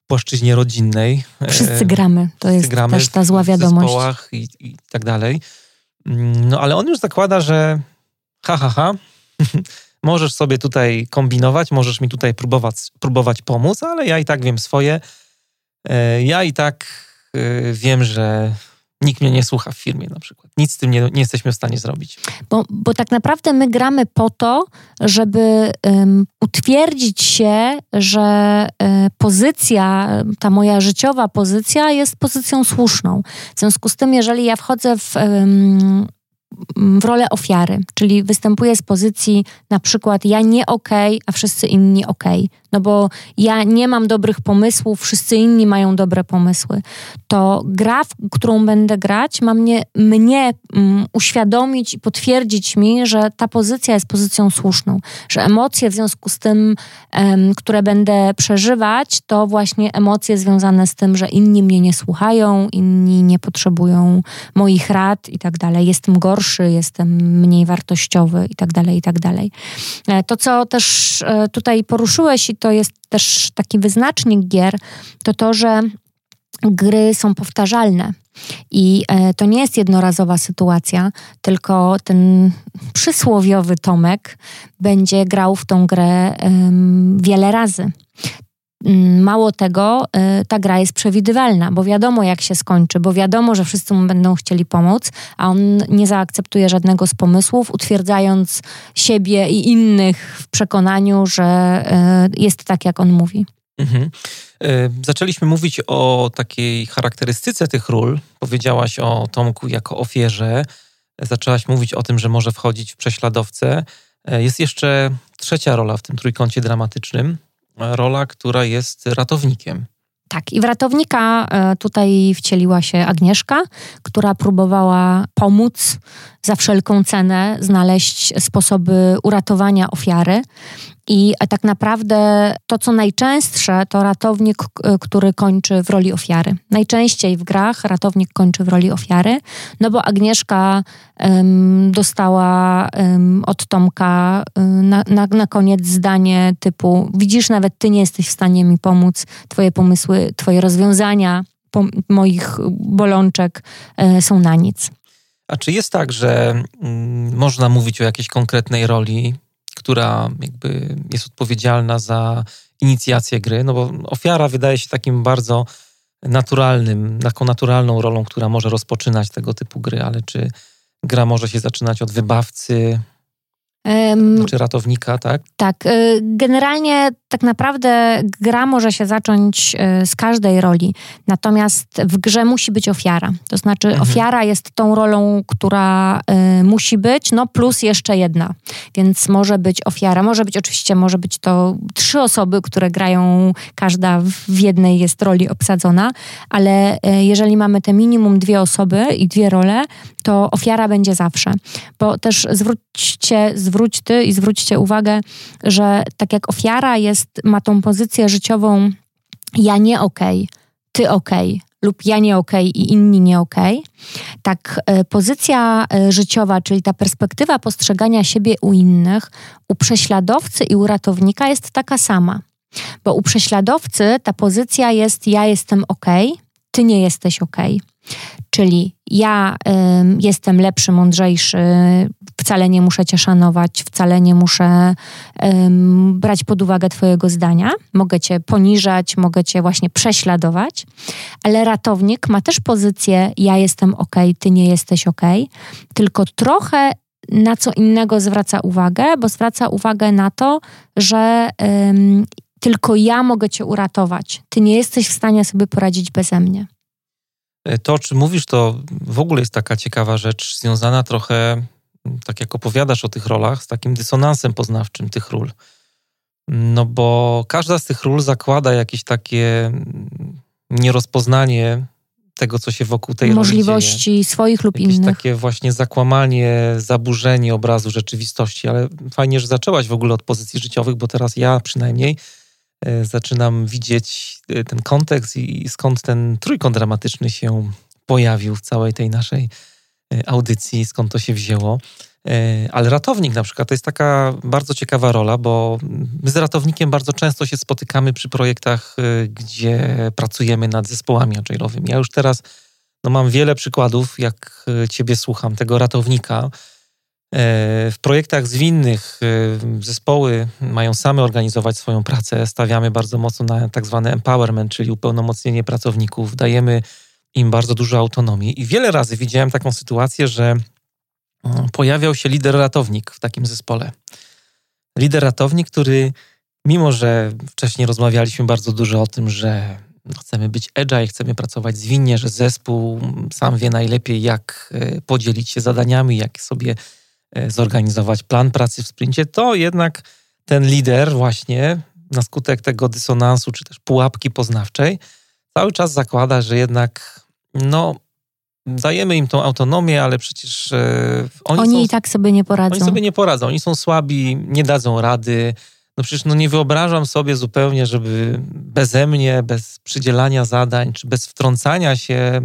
płaszczyźnie rodzinnej. Wszyscy E, gramy, to jest gramy też ta zła w wiadomość. zespołach i, i tak dalej. Mm, No ale on już zakłada, że ha, ha, ha, możesz sobie tutaj kombinować, możesz mi tutaj próbować, próbować pomóc, ale ja i tak wiem swoje. E, Ja i tak e, wiem, że nikt mnie nie słucha w firmie na przykład. Nic z tym nie, nie jesteśmy w stanie zrobić. Bo, bo tak naprawdę my gramy po to, żeby um, utwierdzić się, że e, pozycja, ta moja życiowa pozycja jest pozycją słuszną. W związku z tym, jeżeli ja wchodzę w, em, w rolę ofiary, czyli występuję z pozycji na przykład ja nie okej, a wszyscy inni okej, no bo ja nie mam dobrych pomysłów, wszyscy inni mają dobre pomysły, to gra, w którą będę grać, ma mnie, mnie mm, uświadomić i potwierdzić mi, że ta pozycja jest pozycją słuszną, że emocje w związku z tym, em, które będę przeżywać, to właśnie emocje związane z tym, że inni mnie nie słuchają, inni nie potrzebują moich rad i tak dalej. Jestem gorszy, jestem mniej wartościowy i tak dalej, i tak dalej. E, To, co też e, tutaj poruszyłeś i to jest też taki wyznacznik gier, to to, że gry są powtarzalne. I e, to nie jest jednorazowa sytuacja, tylko ten przysłowiowy Tomek będzie grał w tą grę em, wiele razy. Mm, Mało tego, e, ta gra jest przewidywalna, bo wiadomo jak się skończy, bo wiadomo, że wszyscy mu będą chcieli pomóc, a on nie zaakceptuje żadnego z pomysłów, utwierdzając siebie i innych w przekonaniu, że e, jest tak, jak on mówi. Mhm. E, Zaczęliśmy mówić o takiej charakterystyce tych ról. Powiedziałaś o Tomku jako ofierze. Zaczęłaś mówić o tym, że może wchodzić w prześladowcę. Jest jeszcze trzecia rola w tym trójkącie dramatycznym. Rola, która jest ratownikiem. Tak, i w ratownika e, tutaj wcieliła się Agnieszka, która próbowała pomóc za wszelką cenę znaleźć sposoby uratowania ofiary. I tak naprawdę to, co najczęstsze, to ratownik, który kończy w roli ofiary. Najczęściej w grach ratownik kończy w roli ofiary, no bo Agnieszka em, dostała em, od Tomka y, na, na, na koniec zdanie typu widzisz, nawet ty nie jesteś w stanie mi pomóc, twoje pomysły, twoje rozwiązania pom- moich bolączek e, są na nic. A czy jest tak, że mm, można mówić o jakiejś konkretnej roli, która jakby jest odpowiedzialna za inicjację gry? No bo ofiara wydaje się takim bardzo naturalnym, taką naturalną rolą, która może rozpoczynać tego typu gry, ale czy gra może się zaczynać od wybawcy, Em, czy ratownika, tak? Tak, y, generalnie tak naprawdę gra może się zacząć y, z każdej roli, natomiast w grze musi być ofiara. To znaczy Mhm. ofiara jest tą rolą, która y, musi być, no plus jeszcze jedna. Więc może być ofiara, może być oczywiście, może być to trzy osoby, które grają, każda w jednej jest roli obsadzona, ale y, jeżeli mamy te minimum dwie osoby i dwie role, to ofiara będzie zawsze. Bo też zwróćcie, zwróć ty i zwróćcie uwagę, że tak jak ofiara jest, ma tą pozycję życiową ja nie okej, ty okej lub ja nie okej i inni nie okej, tak e, pozycja e, życiowa, czyli ta perspektywa postrzegania siebie u innych, u prześladowcy i u ratownika jest taka sama. Bo u prześladowcy ta pozycja jest ja jestem okej, ty nie jesteś okej. Czyli ja ym, jestem lepszy, mądrzejszy, wcale nie muszę cię szanować, wcale nie muszę ym, brać pod uwagę twojego zdania. Mogę cię poniżać, mogę cię właśnie prześladować, ale ratownik ma też pozycję ja jestem ok, ty nie jesteś ok, tylko trochę na co innego zwraca uwagę, bo zwraca uwagę na to, że tylko ja mogę cię uratować. Ty nie jesteś w stanie sobie poradzić beze mnie. To, o czym mówisz, to w ogóle jest taka ciekawa rzecz, związana trochę, tak jak opowiadasz o tych rolach, z takim dysonansem poznawczym tych ról. No bo każda z tych ról zakłada jakieś takie nierozpoznanie tego, co się wokół tej Możliwości dzieje. swoich lub Jakieś innych. takie właśnie zakłamanie, zaburzenie obrazu rzeczywistości, ale fajnie, że zaczęłaś w ogóle od pozycji życiowych, bo teraz ja przynajmniej e, zaczynam widzieć e, ten kontekst i skąd ten trójkąt dramatyczny się pojawił w całej tej naszej audycji, skąd to się wzięło. E, ale ratownik na przykład to jest taka bardzo ciekawa rola, bo my z ratownikiem bardzo często się spotykamy przy projektach, e, gdzie pracujemy nad zespołami agile'owymi. Ja już teraz no, mam wiele przykładów, jak e, ciebie słucham, tego ratownika. W projektach zwinnych zespoły mają same organizować swoją pracę. Stawiamy bardzo mocno na tak zwany empowerment, czyli upełnomocnienie pracowników. Dajemy im bardzo dużo autonomii. I wiele razy widziałem taką sytuację, że pojawiał się lider ratownik w takim zespole. Lider ratownik, który mimo, że wcześniej rozmawialiśmy bardzo dużo o tym, że chcemy być agile, chcemy pracować zwinnie, że zespół sam wie najlepiej, jak e, podzielić się zadaniami, jak sobie e, zorganizować plan pracy w sprincie, to jednak ten lider właśnie na skutek tego dysonansu, czy też pułapki poznawczej, cały czas zakłada, że jednak no, dajemy im tą autonomię, ale przecież e, oni, oni są, i tak sobie nie poradzą. Oni sobie nie poradzą, oni są słabi, nie dadzą rady. No przecież no nie wyobrażam sobie zupełnie, żeby beze mnie, bez przydzielania zadań, czy bez wtrącania się,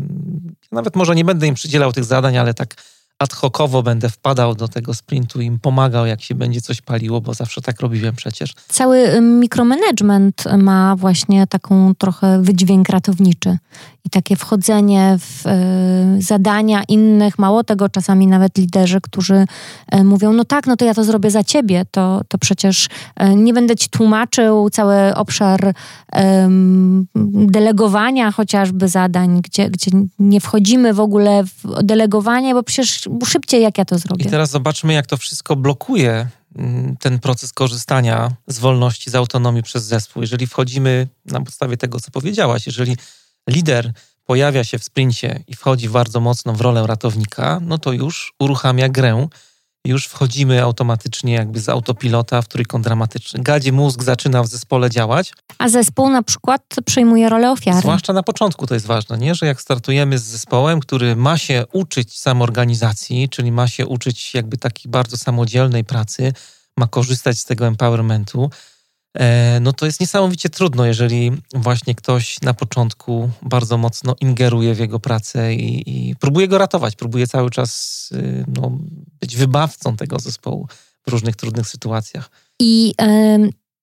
nawet może nie będę im przydzielał tych zadań, ale tak ad hocowo będę wpadał do tego sprintu i im pomagał, jak się będzie coś paliło, bo zawsze tak robiłem przecież. Cały mikromanagement ma właśnie taką trochę wydźwięk ratowniczy i takie wchodzenie w y, zadania innych. Mało tego, czasami nawet liderzy, którzy y, mówią, no tak, no to ja to zrobię za ciebie, to, to przecież y, nie będę ci tłumaczył cały obszar delegowania chociażby zadań, gdzie, gdzie nie wchodzimy w ogóle w delegowanie, bo przecież szybciej jak ja to zrobię. I teraz zobaczmy, jak to wszystko blokuje mm, ten proces korzystania z wolności, z autonomii przez zespół. Jeżeli wchodzimy na podstawie tego, co powiedziałaś, jeżeli lider pojawia się w sprincie i wchodzi bardzo mocno w rolę ratownika, no to już uruchamia grę, już wchodzimy automatycznie jakby z autopilota w trójkąt dramatyczny. Gadzie mózg zaczyna w zespole działać. A zespół na przykład przejmuje rolę ofiary. Zwłaszcza na początku to jest ważne, nie? że jak startujemy z zespołem, który ma się uczyć samoorganizacji, czyli ma się uczyć jakby takiej bardzo samodzielnej pracy, ma korzystać z tego empowermentu, no to jest niesamowicie trudno, jeżeli właśnie ktoś na początku bardzo mocno ingeruje w jego pracę i, i próbuje go ratować, próbuje cały czas y, no, być wybawcą tego zespołu w różnych trudnych sytuacjach. I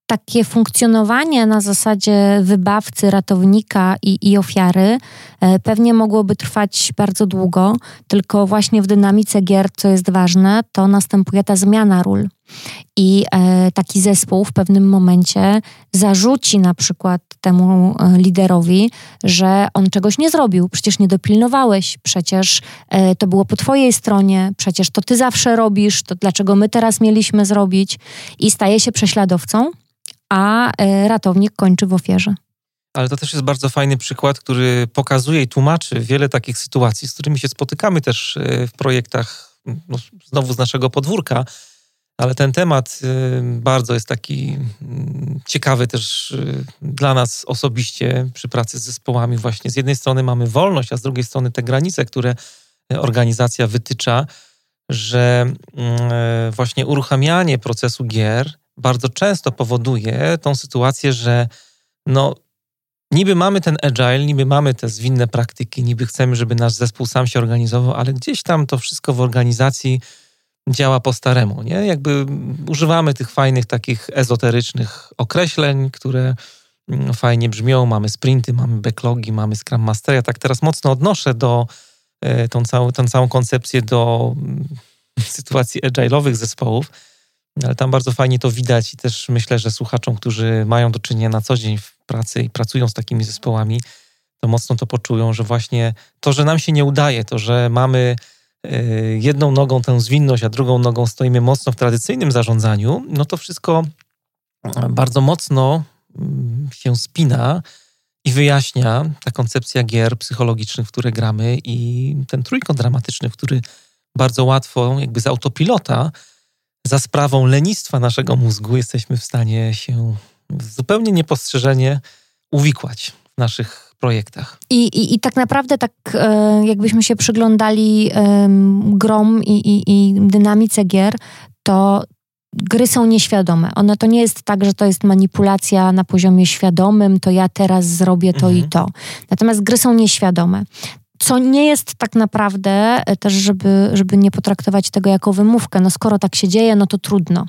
takie funkcjonowanie na zasadzie wybawcy, ratownika i, i ofiary y, pewnie mogłoby trwać bardzo długo, tylko właśnie w dynamice gier, co jest ważne, to następuje ta zmiana ról. I e, taki zespół w pewnym momencie zarzuci na przykład temu e, liderowi, że on czegoś nie zrobił, przecież nie dopilnowałeś, przecież e, to było po twojej stronie, przecież to ty zawsze robisz, to dlaczego my teraz mieliśmy zrobić? I staje się prześladowcą, a ratownik kończy w ofierze. Ale to też jest bardzo fajny przykład, który pokazuje i tłumaczy wiele takich sytuacji, z którymi się spotykamy też w projektach, no, znowu z naszego podwórka, ale ten temat y, bardzo jest taki mm, ciekawy też dla nas osobiście przy pracy z zespołami. Właśnie z jednej strony mamy wolność, a z drugiej strony te granice, które organizacja wytycza, że mm, właśnie uruchamianie procesu gier bardzo często powoduje tą sytuację, że no, niby mamy ten agile, niby mamy te zwinne praktyki, niby chcemy, żeby nasz zespół sam się organizował, ale gdzieś tam to wszystko w organizacji działa po staremu, nie? Jakby używamy tych fajnych takich ezoterycznych określeń, które mm, fajnie brzmią. Mamy sprinty, mamy backlogi, mamy Scrum Master. Ja tak teraz mocno odnoszę do e, tą całą, tą całą koncepcję do mm, sytuacji agile'owych zespołów, ale tam bardzo fajnie to widać i też myślę, że słuchaczom, którzy mają do czynienia na co dzień w pracy i pracują z takimi zespołami, to mocno to poczują, że właśnie to, że nam się nie udaje, to, że mamy Y, jedną nogą tę zwinność, a drugą nogą stoimy mocno w tradycyjnym zarządzaniu, no to wszystko bardzo mocno mm, się spina i wyjaśnia ta koncepcja gier psychologicznych, w które gramy i ten trójkąt dramatyczny, w który bardzo łatwo jakby z autopilota za sprawą lenistwa naszego mózgu jesteśmy w stanie się zupełnie niepostrzeżenie uwikłać w naszych projektach. I, i, i tak naprawdę tak e, jakbyśmy się przyglądali e, grom i, i, i dynamice gier, to gry są nieświadome. One to nie jest tak, że to jest manipulacja na poziomie świadomym, to ja teraz zrobię to mhm. i to. Natomiast gry są nieświadome co nie jest tak naprawdę e, też, żeby, żeby nie potraktować tego jako wymówkę. No skoro tak się dzieje, no to trudno.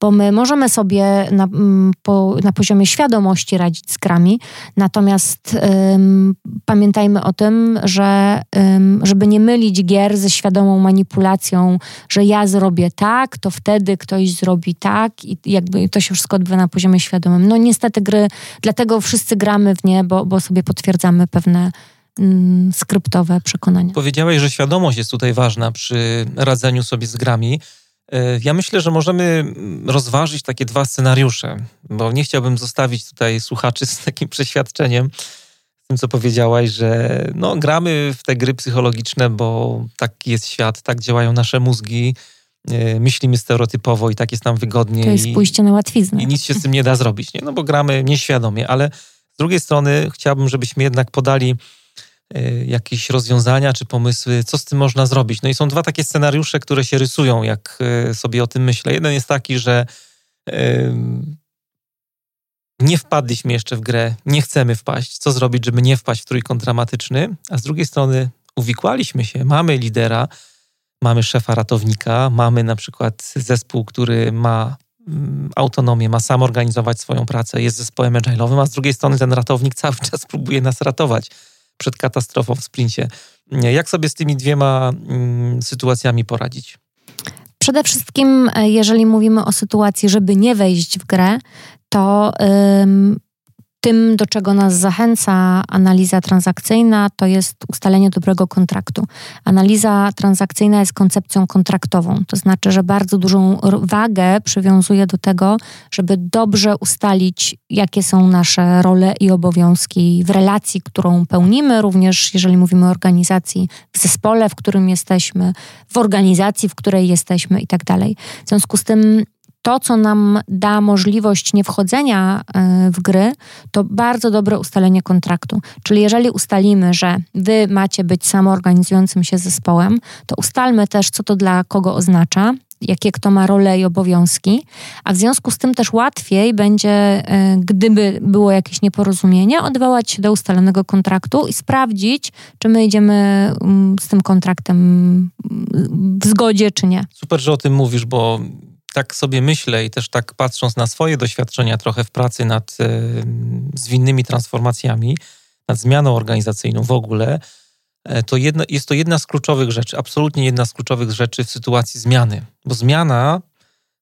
Bo my możemy sobie na, mm, po, na poziomie świadomości radzić z grami, natomiast ym, pamiętajmy o tym, że ym, żeby nie mylić gier ze świadomą manipulacją, że ja zrobię tak, to wtedy ktoś zrobi tak i jakby to się wszystko odbywa na poziomie świadomym. No niestety gry, dlatego wszyscy gramy w nie, bo, bo sobie potwierdzamy pewne skryptowe przekonania. Powiedziałeś, że świadomość jest tutaj ważna przy radzeniu sobie z grami. E, ja myślę, że możemy rozważyć takie dwa scenariusze, bo nie chciałbym zostawić tutaj słuchaczy z takim przeświadczeniem, z tym co powiedziałaś, że no, gramy w te gry psychologiczne, bo tak jest świat, tak działają nasze mózgi, e, myślimy stereotypowo i tak jest nam wygodnie. To jest pójście na łatwiznę. I nic się z tym nie da zrobić, nie? no bo gramy nieświadomie, ale z drugiej strony chciałbym, żebyśmy jednak podali jakieś rozwiązania czy pomysły, co z tym można zrobić. No i są dwa takie scenariusze, które się rysują, jak y, sobie o tym myślę. Jeden jest taki, że nie wpadliśmy jeszcze w grę, nie chcemy wpaść. Co zrobić, żeby nie wpaść w trójkąt dramatyczny? A z drugiej strony uwikłaliśmy się, mamy lidera, mamy szefa ratownika, mamy na przykład zespół, który ma mm, autonomię, ma sam organizować swoją pracę, jest zespołem agile'owym, a z drugiej strony ten ratownik cały czas próbuje nas ratować przed katastrofą w sprincie. Jak sobie z tymi dwiema mm, sytuacjami poradzić? Przede wszystkim, e, jeżeli mówimy o sytuacji, żeby nie wejść w grę, to tym, do czego nas zachęca analiza transakcyjna, to jest ustalenie dobrego kontraktu. Analiza transakcyjna jest koncepcją kontraktową, to znaczy, że bardzo dużą wagę przywiązuje do tego, żeby dobrze ustalić, jakie są nasze role i obowiązki w relacji, którą pełnimy, również jeżeli mówimy o organizacji, w zespole, w którym jesteśmy, w organizacji, w której jesteśmy i tak dalej. W związku z tym to, co nam da możliwość niewchodzenia e, w gry, to bardzo dobre ustalenie kontraktu. Czyli jeżeli ustalimy, że wy macie być samoorganizującym się zespołem, to ustalmy też, co to dla kogo oznacza, jakie kto ma role i obowiązki, a w związku z tym też łatwiej będzie, e, gdyby było jakieś nieporozumienie, odwołać się do ustalonego kontraktu i sprawdzić, czy my idziemy mm, z tym kontraktem mm, w zgodzie, czy nie. Super, że o tym mówisz, bo tak sobie myślę i też tak patrząc na swoje doświadczenia trochę w pracy nad e, zwinnymi transformacjami, nad zmianą organizacyjną w ogóle, e, to jedna, jest to jedna z kluczowych rzeczy, absolutnie jedna z kluczowych rzeczy w sytuacji zmiany. Bo zmiana,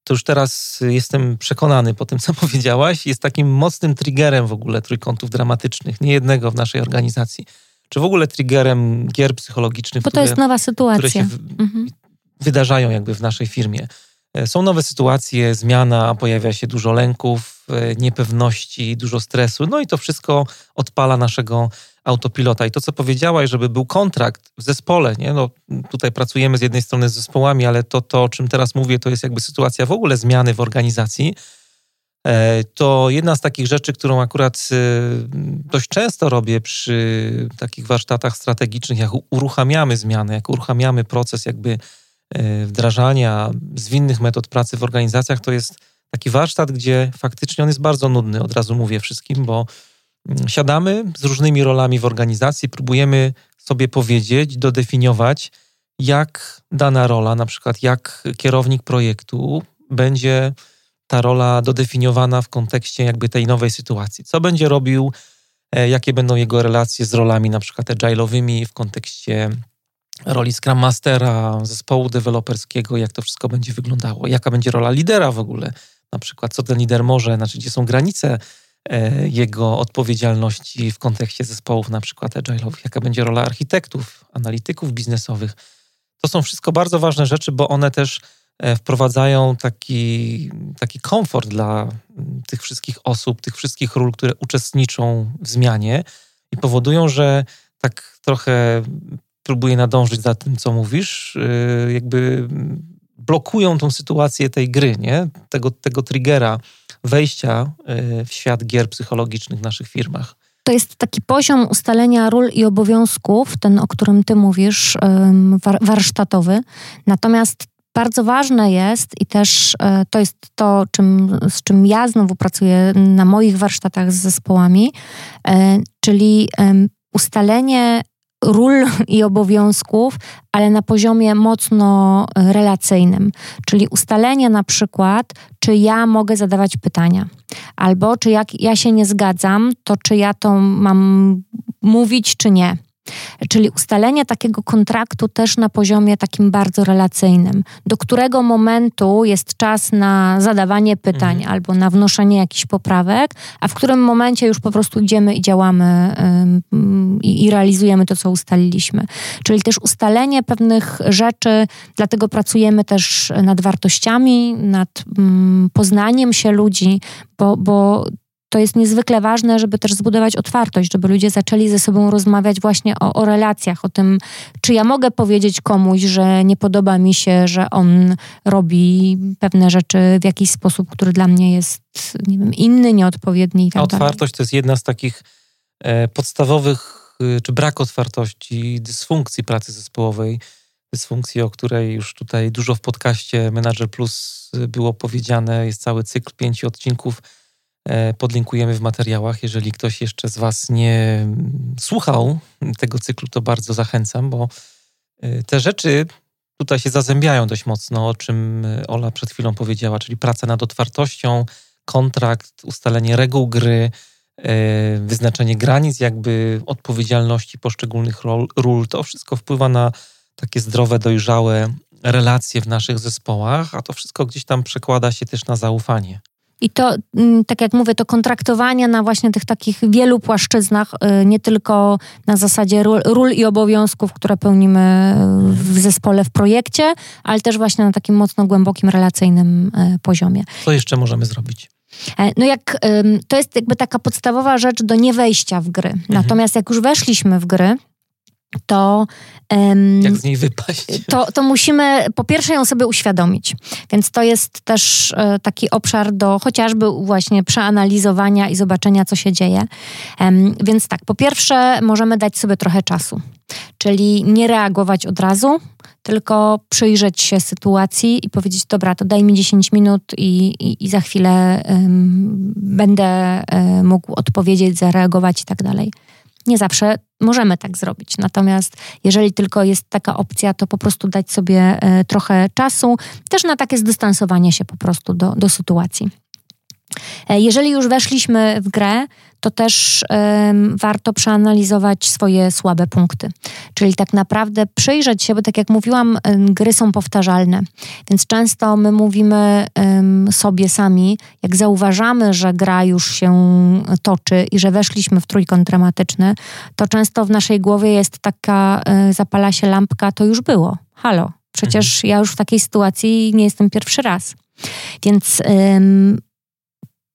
to już teraz jestem przekonany po tym, co powiedziałaś, jest takim mocnym triggerem w ogóle trójkątów dramatycznych, nie jednego w naszej organizacji. Czy w ogóle triggerem gier psychologicznych, Bo to które, jest nowa sytuacja. które się mhm. wydarzają jakby w naszej firmie. E, są nowe sytuacje, zmiana, pojawia się dużo lęków, e, niepewności, dużo stresu, no i to wszystko odpala naszego autopilota. I to, co powiedziałaś, żeby był kontrakt w zespole, nie? No, tutaj pracujemy z jednej strony z zespołami, ale to, to, o czym teraz mówię, to jest jakby sytuacja w ogóle zmiany w organizacji. E, to jedna z takich rzeczy, którą akurat dość często robię przy takich warsztatach strategicznych, jak uruchamiamy zmiany, jak uruchamiamy proces jakby wdrażania zwinnych metod pracy w organizacjach, to jest taki warsztat, gdzie faktycznie on jest bardzo nudny, od razu mówię wszystkim, bo mm, siadamy z różnymi rolami w organizacji, próbujemy sobie powiedzieć, dodefiniować, jak dana rola, na przykład jak kierownik projektu będzie ta rola dodefiniowana w kontekście jakby tej nowej sytuacji. Co będzie robił, e, jakie będą jego relacje z rolami na przykład agile'owymi w kontekście roli Scrum Mastera, zespołu deweloperskiego, jak to wszystko będzie wyglądało, jaka będzie rola lidera w ogóle, na przykład co ten lider może, znaczy gdzie są granice e, jego odpowiedzialności w kontekście zespołów na przykład agile'owych, jaka będzie rola architektów, analityków biznesowych. To są wszystko bardzo ważne rzeczy, bo one też e, wprowadzają taki, taki komfort dla tych wszystkich osób, tych wszystkich ról, które uczestniczą w zmianie i powodują, że tak trochę próbuje nadążyć za tym, co mówisz, y, jakby blokują tą sytuację tej gry, nie? Tego, tego triggera wejścia y, w świat gier psychologicznych w naszych firmach. to jest taki poziom ustalenia ról i obowiązków, ten, o którym ty mówisz, warsztatowy. Natomiast bardzo ważne jest i też e, to jest to, czym, z czym ja znowu pracuję na moich warsztatach z zespołami, czyli ustalenie ról i obowiązków, ale na poziomie mocno e, relacyjnym. Czyli ustalenie na przykład, czy ja mogę zadawać pytania, albo czy jak ja się nie zgadzam, to czy ja to mam mówić, czy nie. Czyli ustalenie takiego kontraktu też na poziomie takim bardzo relacyjnym, do którego momentu jest czas na zadawanie pytań mhm. albo na wnoszenie jakichś poprawek, a w którym momencie już po prostu idziemy i działamy ym, i, realizujemy to, co ustaliliśmy. Czyli też ustalenie pewnych rzeczy, dlatego pracujemy też nad wartościami, nad ym, poznaniem się ludzi, bo, bo to jest niezwykle ważne, żeby też zbudować otwartość, żeby ludzie zaczęli ze sobą rozmawiać właśnie o, o, relacjach, o tym, czy ja mogę powiedzieć komuś, że nie podoba mi się, że on robi pewne rzeczy w jakiś sposób, który dla mnie jest, nie wiem, inny, nieodpowiedni tak otwartość dalej. to jest jedna z takich e, podstawowych, e, czy brak otwartości, dysfunkcji pracy zespołowej, dysfunkcji, o której już tutaj dużo w podcaście Manager Plus było powiedziane. Jest cały cykl pięciu odcinków podlinkujemy w materiałach. Jeżeli ktoś jeszcze z Was nie słuchał tego cyklu, to bardzo zachęcam, bo e, te rzeczy tutaj się zazębiają dość mocno, o czym e, Ola przed chwilą powiedziała, czyli praca nad otwartością, kontrakt, ustalenie reguł gry, wyznaczenie granic, jakby odpowiedzialności poszczególnych ról. To wszystko wpływa na takie zdrowe, dojrzałe relacje w naszych zespołach, a to wszystko gdzieś tam przekłada się też na zaufanie. I to, mm, tak jak mówię, to kontraktowanie na właśnie tych takich wielu płaszczyznach, y, nie tylko na zasadzie ról, ról, i obowiązków, które pełnimy w zespole, w projekcie, ale też właśnie na takim mocno głębokim, relacyjnym y, poziomie. Co jeszcze możemy zrobić? E, no jak, to jest jakby taka podstawowa rzecz do niewejścia w gry. Mhm. Natomiast jak już weszliśmy w gry, to. Um, Jak z niej wypaść? To, to musimy po pierwsze ją sobie uświadomić. Więc to jest też e, taki obszar do chociażby właśnie przeanalizowania i zobaczenia, co się dzieje. Um, więc tak, po pierwsze, możemy dać sobie trochę czasu, czyli nie reagować od razu, tylko przyjrzeć się sytuacji i powiedzieć: Dobra, to daj mi 10 minut i, i, i za chwilę um, będę um, mógł odpowiedzieć, zareagować i tak dalej. Nie zawsze możemy tak zrobić. Natomiast jeżeli tylko jest taka opcja, to po prostu dać sobie e, trochę czasu, też na takie zdystansowanie się po prostu do, do sytuacji. E, jeżeli już weszliśmy w grę, to też um, warto przeanalizować swoje słabe punkty. Czyli tak naprawdę przyjrzeć się, bo tak jak mówiłam, gry są powtarzalne, więc często my mówimy um, sobie sami, jak zauważamy, że gra już się toczy i że weszliśmy w trójkąt dramatyczny, to często w naszej głowie jest taka, y, zapala się lampka, to już było. Halo, przecież mhm. ja już w takiej sytuacji nie jestem pierwszy raz. Więc ym,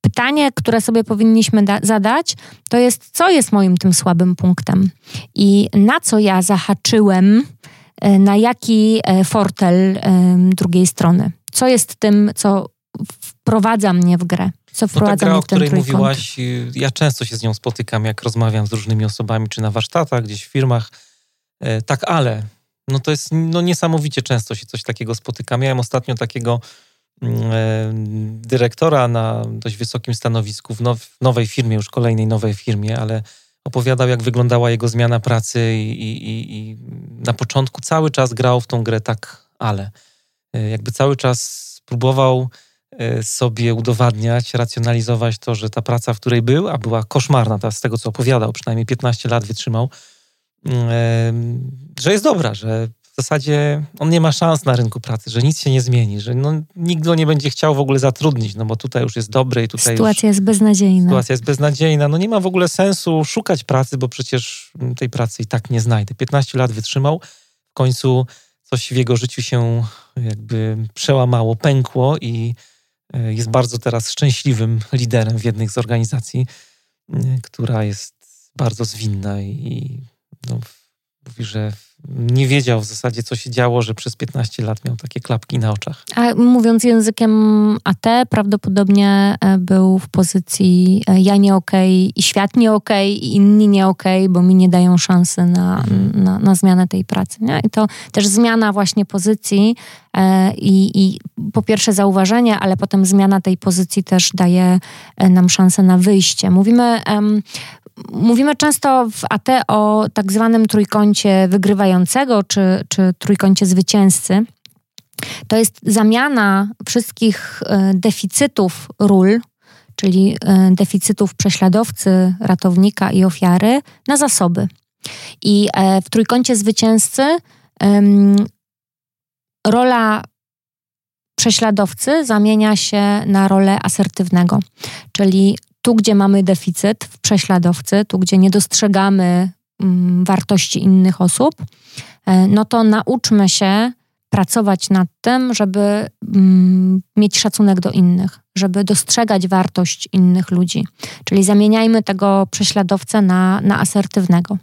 pytanie, które sobie powinniśmy zadać, to jest, co jest moim tym słabym punktem i na co ja zahaczyłem, e, na jaki e, fortel drugiej strony. Co jest tym, co wprowadza mnie w grę. Co wprowadza no ta gra, o której trójkąt. mówiłaś, y, ja często się z nią spotykam, jak rozmawiam z różnymi osobami, czy na warsztatach, gdzieś w firmach. E, tak, ale no to jest no niesamowicie często się coś takiego spotykam. Miałem ostatnio takiego dyrektora na dość wysokim stanowisku w, now, w nowej firmie, już kolejnej nowej firmie, ale opowiadał, jak wyglądała jego zmiana pracy i, i, i, na początku cały czas grał w tą grę tak, ale. E, jakby cały czas próbował e, sobie udowadniać, racjonalizować to, że ta praca, w której był, a była koszmarna, ta, z tego co opowiadał, przynajmniej 15 lat wytrzymał, mm, że jest dobra, że zasadzie on nie ma szans na rynku pracy, że nic się nie zmieni, że no, nikt go nie będzie chciał w ogóle zatrudnić, no bo tutaj już jest dobry i tutaj Sytuacja już, jest beznadziejna. Sytuacja jest beznadziejna. No nie ma w ogóle sensu szukać pracy, bo przecież tej pracy i tak nie znajdę. 15 lat wytrzymał, w końcu coś w jego życiu się jakby przełamało, pękło i e, jest bardzo teraz szczęśliwym liderem w jednej z organizacji, która jest bardzo zwinna i no, mówi, że nie wiedział w zasadzie, co się działo, że przez 15 lat miał takie klapki na oczach. A mówiąc językiem AT, prawdopodobnie e, był w pozycji e, ja nie okej okay, i świat nie okej okay, i inni nie okej, okay, bo mi nie dają szansy na, mhm. na, na, zmianę tej pracy. Nie? I to też zmiana właśnie pozycji e, i, i po pierwsze zauważenie, ale potem zmiana tej pozycji też daje nam szansę na wyjście. Mówimy Mówimy często w AT o tak zwanym trójkącie wygrywającego czy, czy trójkącie zwycięzcy. To jest zamiana wszystkich e, deficytów ról, czyli e, deficytów prześladowcy, ratownika i ofiary, na zasoby. I e, w trójkącie zwycięzcy rola prześladowcy zamienia się na rolę asertywnego, czyli tu, gdzie mamy deficyt w prześladowcy, tu, gdzie nie dostrzegamy mm, wartości innych osób, e, no to nauczmy się pracować nad tym, żeby mm, mieć szacunek do innych, żeby dostrzegać wartość innych ludzi. Czyli zamieniajmy tego prześladowcę na, na asertywnego.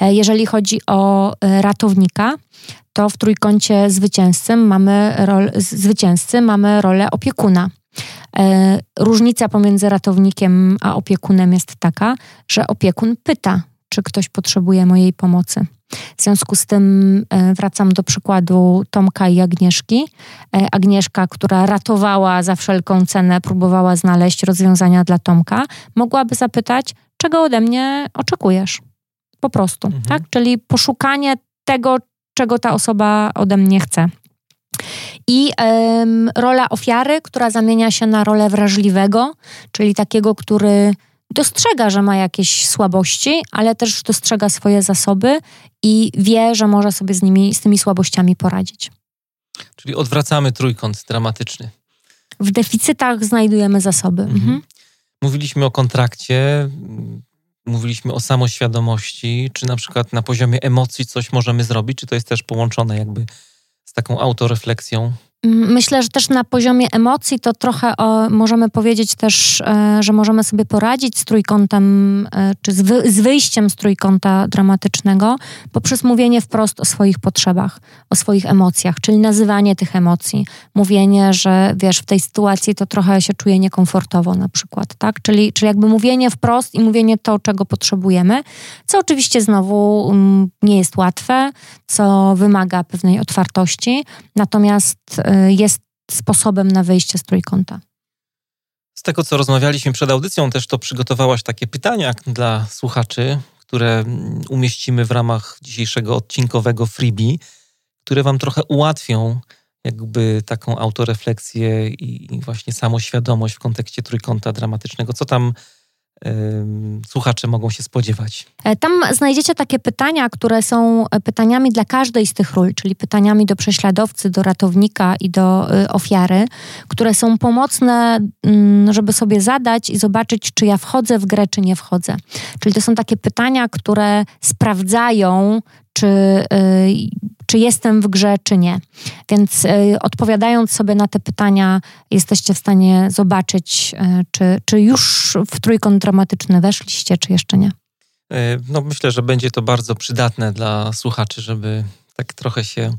E, jeżeli chodzi o e, ratownika, to w trójkącie zwycięzcy mamy, rol, zwycięzcy mamy rolę opiekuna. E, różnica pomiędzy ratownikiem a opiekunem jest taka, że opiekun pyta, czy ktoś potrzebuje mojej pomocy. W związku z tym e, wracam do przykładu Tomka i Agnieszki. E, Agnieszka, która ratowała za wszelką cenę, próbowała znaleźć rozwiązania dla Tomka, mogłaby zapytać, czego ode mnie oczekujesz? Po prostu, mhm. tak? Czyli poszukanie tego, czego ta osoba ode mnie chce. I rola ofiary, która zamienia się na rolę wrażliwego, czyli takiego, który dostrzega, że ma jakieś słabości, ale też dostrzega swoje zasoby i wie, że może sobie z nimi, z tymi słabościami poradzić. Czyli odwracamy trójkąt dramatyczny. W deficytach znajdujemy zasoby. Mhm. Mhm. Mówiliśmy o kontrakcie, mówiliśmy o samoświadomości, czy na przykład na poziomie emocji coś możemy zrobić, czy to jest też połączone jakby taką autorefleksją? Myślę, że też na poziomie emocji to trochę o, możemy powiedzieć też, e, że możemy sobie poradzić z trójkątem, e, czy z, wy, z, wyjściem z trójkąta dramatycznego poprzez mówienie wprost o swoich potrzebach, o swoich emocjach, czyli nazywanie tych emocji. Mówienie, że wiesz, w tej sytuacji to trochę się czuję niekomfortowo na przykład, tak? Czyli, czyli jakby mówienie wprost i mówienie to, czego potrzebujemy, co oczywiście znowu um, nie jest łatwe, co wymaga pewnej otwartości, natomiast jest sposobem na wyjście z trójkąta. Z tego, co rozmawialiśmy przed audycją, też to przygotowałaś takie pytania dla słuchaczy, które umieścimy w ramach dzisiejszego odcinkowego freebie, które Wam trochę ułatwią jakby taką autorefleksję i właśnie samoświadomość w kontekście trójkąta dramatycznego. Co tam słuchacze mogą się spodziewać? E, tam znajdziecie takie pytania, które są e, pytaniami dla każdej z tych ról, czyli pytaniami do prześladowcy, do ratownika i do y, ofiary, które są pomocne, mm, żeby sobie zadać i zobaczyć, czy ja wchodzę w grę, czy nie wchodzę. Czyli to są takie pytania, które sprawdzają, czy, czy jestem w grze, czy nie. Więc y, odpowiadając sobie na te pytania, jesteście w stanie zobaczyć, y, czy, czy już w trójkąt dramatyczny weszliście, czy jeszcze nie. No, myślę, że będzie to bardzo przydatne dla słuchaczy, żeby tak trochę się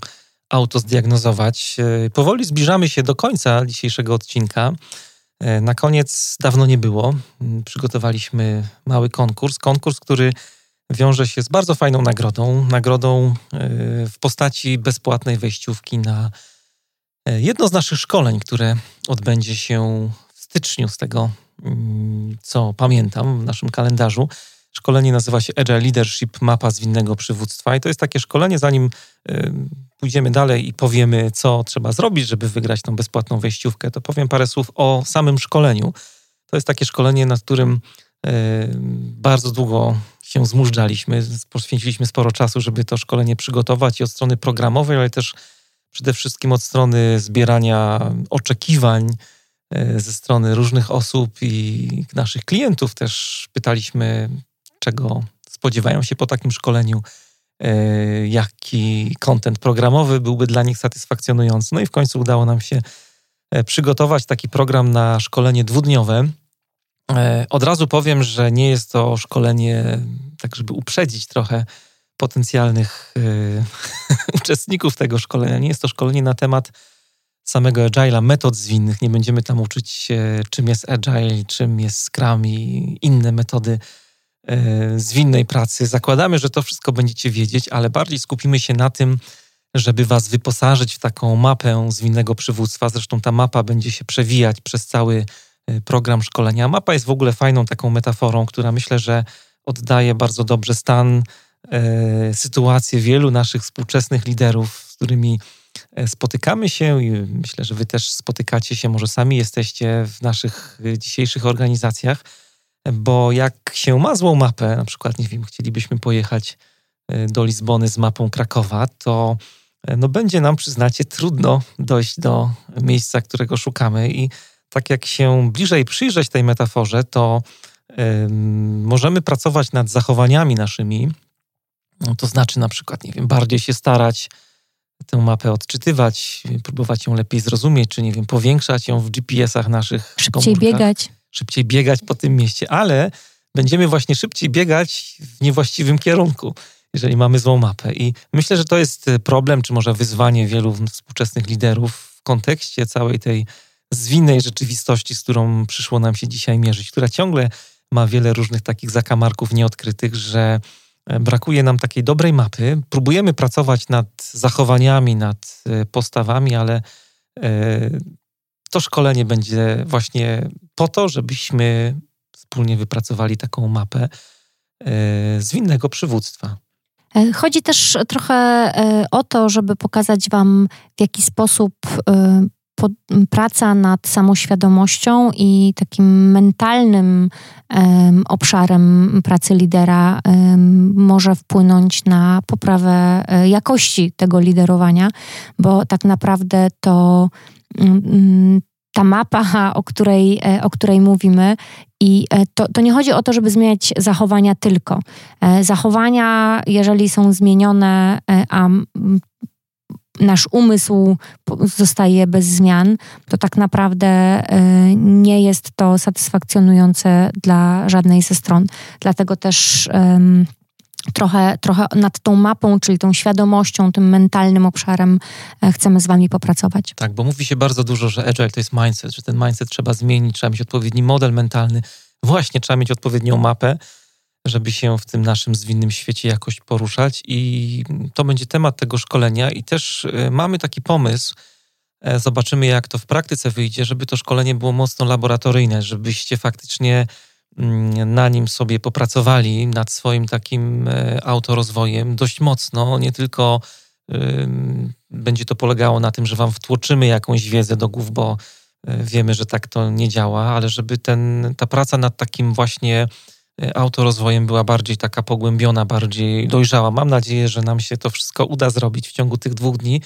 autozdiagnozować. Powoli zbliżamy się do końca dzisiejszego odcinka. Na koniec dawno nie było. Przygotowaliśmy mały konkurs. Konkurs, który wiąże się z bardzo fajną nagrodą. Nagrodą e, w postaci bezpłatnej wejściówki na e, jedno z naszych szkoleń, które odbędzie się w styczniu, z tego mm, co pamiętam w naszym kalendarzu. Szkolenie nazywa się Agile Leadership Mapa Zwinnego Przywództwa i to jest takie szkolenie, zanim e, pójdziemy dalej i powiemy, co trzeba zrobić, żeby wygrać tą bezpłatną wejściówkę, to powiem parę słów o samym szkoleniu. To jest takie szkolenie, nad którym bardzo długo się zmużdżaliśmy. Poświęciliśmy sporo czasu, żeby to szkolenie przygotować i od strony programowej, ale też przede wszystkim od strony zbierania oczekiwań e, ze strony różnych osób i naszych klientów też pytaliśmy, czego spodziewają się po takim szkoleniu, e, jaki kontent programowy byłby dla nich satysfakcjonujący. No i w końcu udało nam się e, przygotować taki program na szkolenie dwudniowe od razu powiem, że nie jest to szkolenie, tak żeby uprzedzić trochę, potencjalnych y, uczestników tego szkolenia. Nie jest to szkolenie na temat samego Agile'a, metod zwinnych. Nie będziemy tam uczyć się, czym jest Agile, czym jest Scrum i inne metody y, zwinnej pracy. Zakładamy, że to wszystko będziecie wiedzieć, ale bardziej skupimy się na tym, żeby was wyposażyć w taką mapę zwinnego przywództwa. Zresztą ta mapa będzie się przewijać przez cały program szkolenia. Mapa jest w ogóle fajną taką metaforą, która myślę, że oddaje bardzo dobrze stan, e, sytuację wielu naszych współczesnych liderów, z którymi e, spotykamy się i myślę, że wy też spotykacie się, może sami jesteście w naszych dzisiejszych organizacjach, bo jak się ma złą mapę, na przykład, nie wiem, chcielibyśmy pojechać do Lizbony z mapą Krakowa, to no będzie nam, przyznacie, trudno dojść do miejsca, którego szukamy i tak jak się bliżej przyjrzeć tej metaforze, to możemy pracować nad zachowaniami naszymi, no, to znaczy na przykład, nie wiem, bardziej się starać tę mapę odczytywać, próbować ją lepiej zrozumieć, czy nie wiem, powiększać ją w GPS-ach naszych. Szybciej biegać. Szybciej biegać po tym mieście, ale będziemy właśnie szybciej biegać w niewłaściwym kierunku, jeżeli mamy złą mapę. I myślę, że to jest problem, czy może wyzwanie wielu współczesnych liderów w kontekście całej tej zwinnej rzeczywistości, z którą przyszło nam się dzisiaj mierzyć, która ciągle ma wiele różnych takich zakamarków nieodkrytych, że e, brakuje nam takiej dobrej mapy. Próbujemy pracować nad zachowaniami, nad e, postawami, ale e, to szkolenie będzie właśnie po to, żebyśmy wspólnie wypracowali taką mapę zwinnego przywództwa. Chodzi też trochę o to, żeby pokazać Wam, w jaki sposób praca nad samoświadomością i takim mentalnym um, obszarem pracy lidera um, może wpłynąć na poprawę um, jakości tego liderowania, bo tak naprawdę to ta mapa, o której, e, o której mówimy, i e, to, to nie chodzi o to, żeby zmieniać zachowania tylko. Zachowania, jeżeli są zmienione, a nasz umysł zostaje bez zmian, to tak naprawdę e, nie jest to satysfakcjonujące dla żadnej ze stron. Dlatego też trochę, trochę nad tą mapą, czyli tą świadomością, tym mentalnym obszarem e, chcemy z Wami popracować. Tak, bo mówi się bardzo dużo, że agile to jest mindset, że ten mindset trzeba zmienić, trzeba mieć odpowiedni model mentalny. Właśnie trzeba mieć odpowiednią mapę żeby się w tym naszym zwinnym świecie jakoś poruszać. I to będzie temat tego szkolenia. I też e, mamy taki pomysł, e, zobaczymy jak to w praktyce wyjdzie, żeby to szkolenie było mocno laboratoryjne, żebyście faktycznie mm, na nim sobie popracowali, nad swoim takim e, autorozwojem dość mocno, nie tylko będzie to polegało na tym, że wam wtłoczymy jakąś wiedzę do głów, bo wiemy, że tak to nie działa, ale żeby ten, ta praca nad takim właśnie autorozwojem była bardziej taka pogłębiona, bardziej dojrzała. Mam nadzieję, że nam się to wszystko uda zrobić w ciągu tych dwóch dni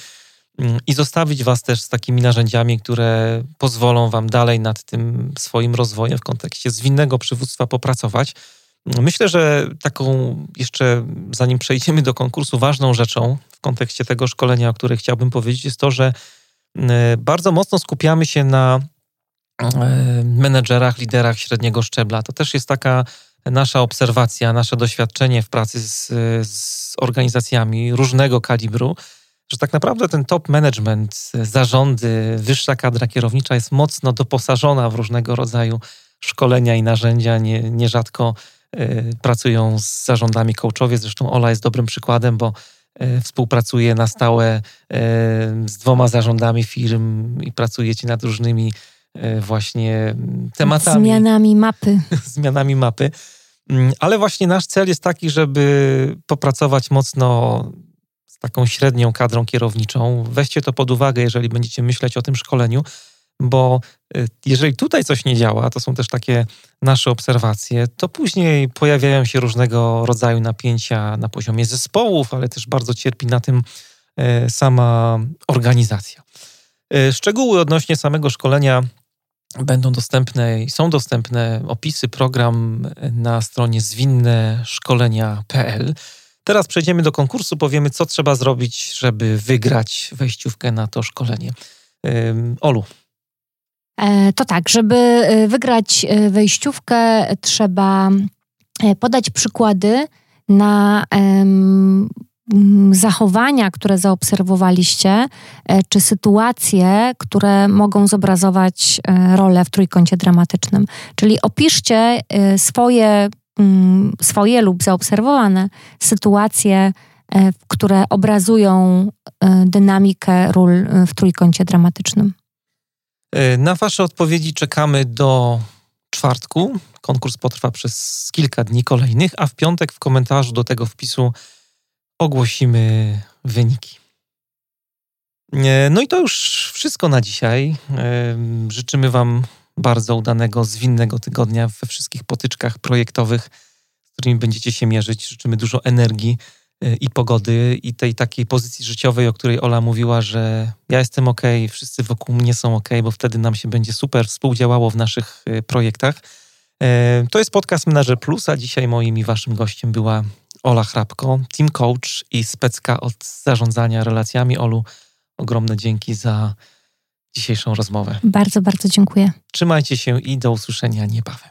mm, i zostawić Was też z takimi narzędziami, które pozwolą Wam dalej nad tym swoim rozwojem w kontekście zwinnego przywództwa popracować. Myślę, że taką jeszcze, zanim przejdziemy do konkursu, ważną rzeczą w kontekście tego szkolenia, o której chciałbym powiedzieć, jest to, że mm, bardzo mocno skupiamy się na e, menedżerach, liderach średniego szczebla. To też jest taka nasza obserwacja, nasze doświadczenie w pracy z, z organizacjami różnego kalibru, że tak naprawdę ten top management, zarządy, wyższa kadra kierownicza jest mocno doposażona w różnego rodzaju szkolenia i narzędzia. Nie, nierzadko y, pracują z zarządami coachowie. Zresztą Ola jest dobrym przykładem, bo y, współpracuje na stałe y, z dwoma zarządami firm i pracujecie nad różnymi właśnie tematami. Zmianami mapy. zmianami mapy. Mm, ale właśnie nasz cel jest taki, żeby popracować mocno z taką średnią kadrą kierowniczą. Weźcie to pod uwagę, jeżeli będziecie myśleć o tym szkoleniu, bo e, jeżeli tutaj coś nie działa, to są też takie nasze obserwacje, to później pojawiają się różnego rodzaju napięcia na poziomie zespołów, ale też bardzo cierpi na tym e, sama organizacja. Szczegóły odnośnie samego szkolenia będą dostępne i są dostępne opisy, program na stronie zwinneszkolenia.pl. Teraz przejdziemy do konkursu, powiemy, co trzeba zrobić, żeby wygrać wejściówkę na to szkolenie. Olu. E, to tak, żeby e, wygrać e, wejściówkę, trzeba podać przykłady na zachowania, które zaobserwowaliście, e, czy sytuacje, które mogą zobrazować e, rolę w trójkącie dramatycznym. Czyli opiszcie e, swoje, swoje lub zaobserwowane sytuacje, które obrazują dynamikę ról w trójkącie dramatycznym. Na Wasze odpowiedzi czekamy do czwartku. Konkurs potrwa przez kilka dni kolejnych, a w piątek w komentarzu do tego wpisu ogłosimy wyniki. No i to już wszystko na dzisiaj. Życzymy Wam bardzo udanego, zwinnego tygodnia we wszystkich potyczkach projektowych, z którymi będziecie się mierzyć. Życzymy dużo energii e, i pogody i tej takiej pozycji życiowej, o której Ola mówiła, że ja jestem ok, wszyscy wokół mnie są ok, bo wtedy nam się będzie super współdziałało w naszych e, projektach. E, to jest podcast Menager Plus, a dzisiaj moim i waszym gościem była Ola Hrabko, team coach i specka od zarządzania relacjami. Olu, ogromne dzięki za dzisiejszą rozmowę. Bardzo, bardzo dziękuję. Trzymajcie się i do usłyszenia niebawem.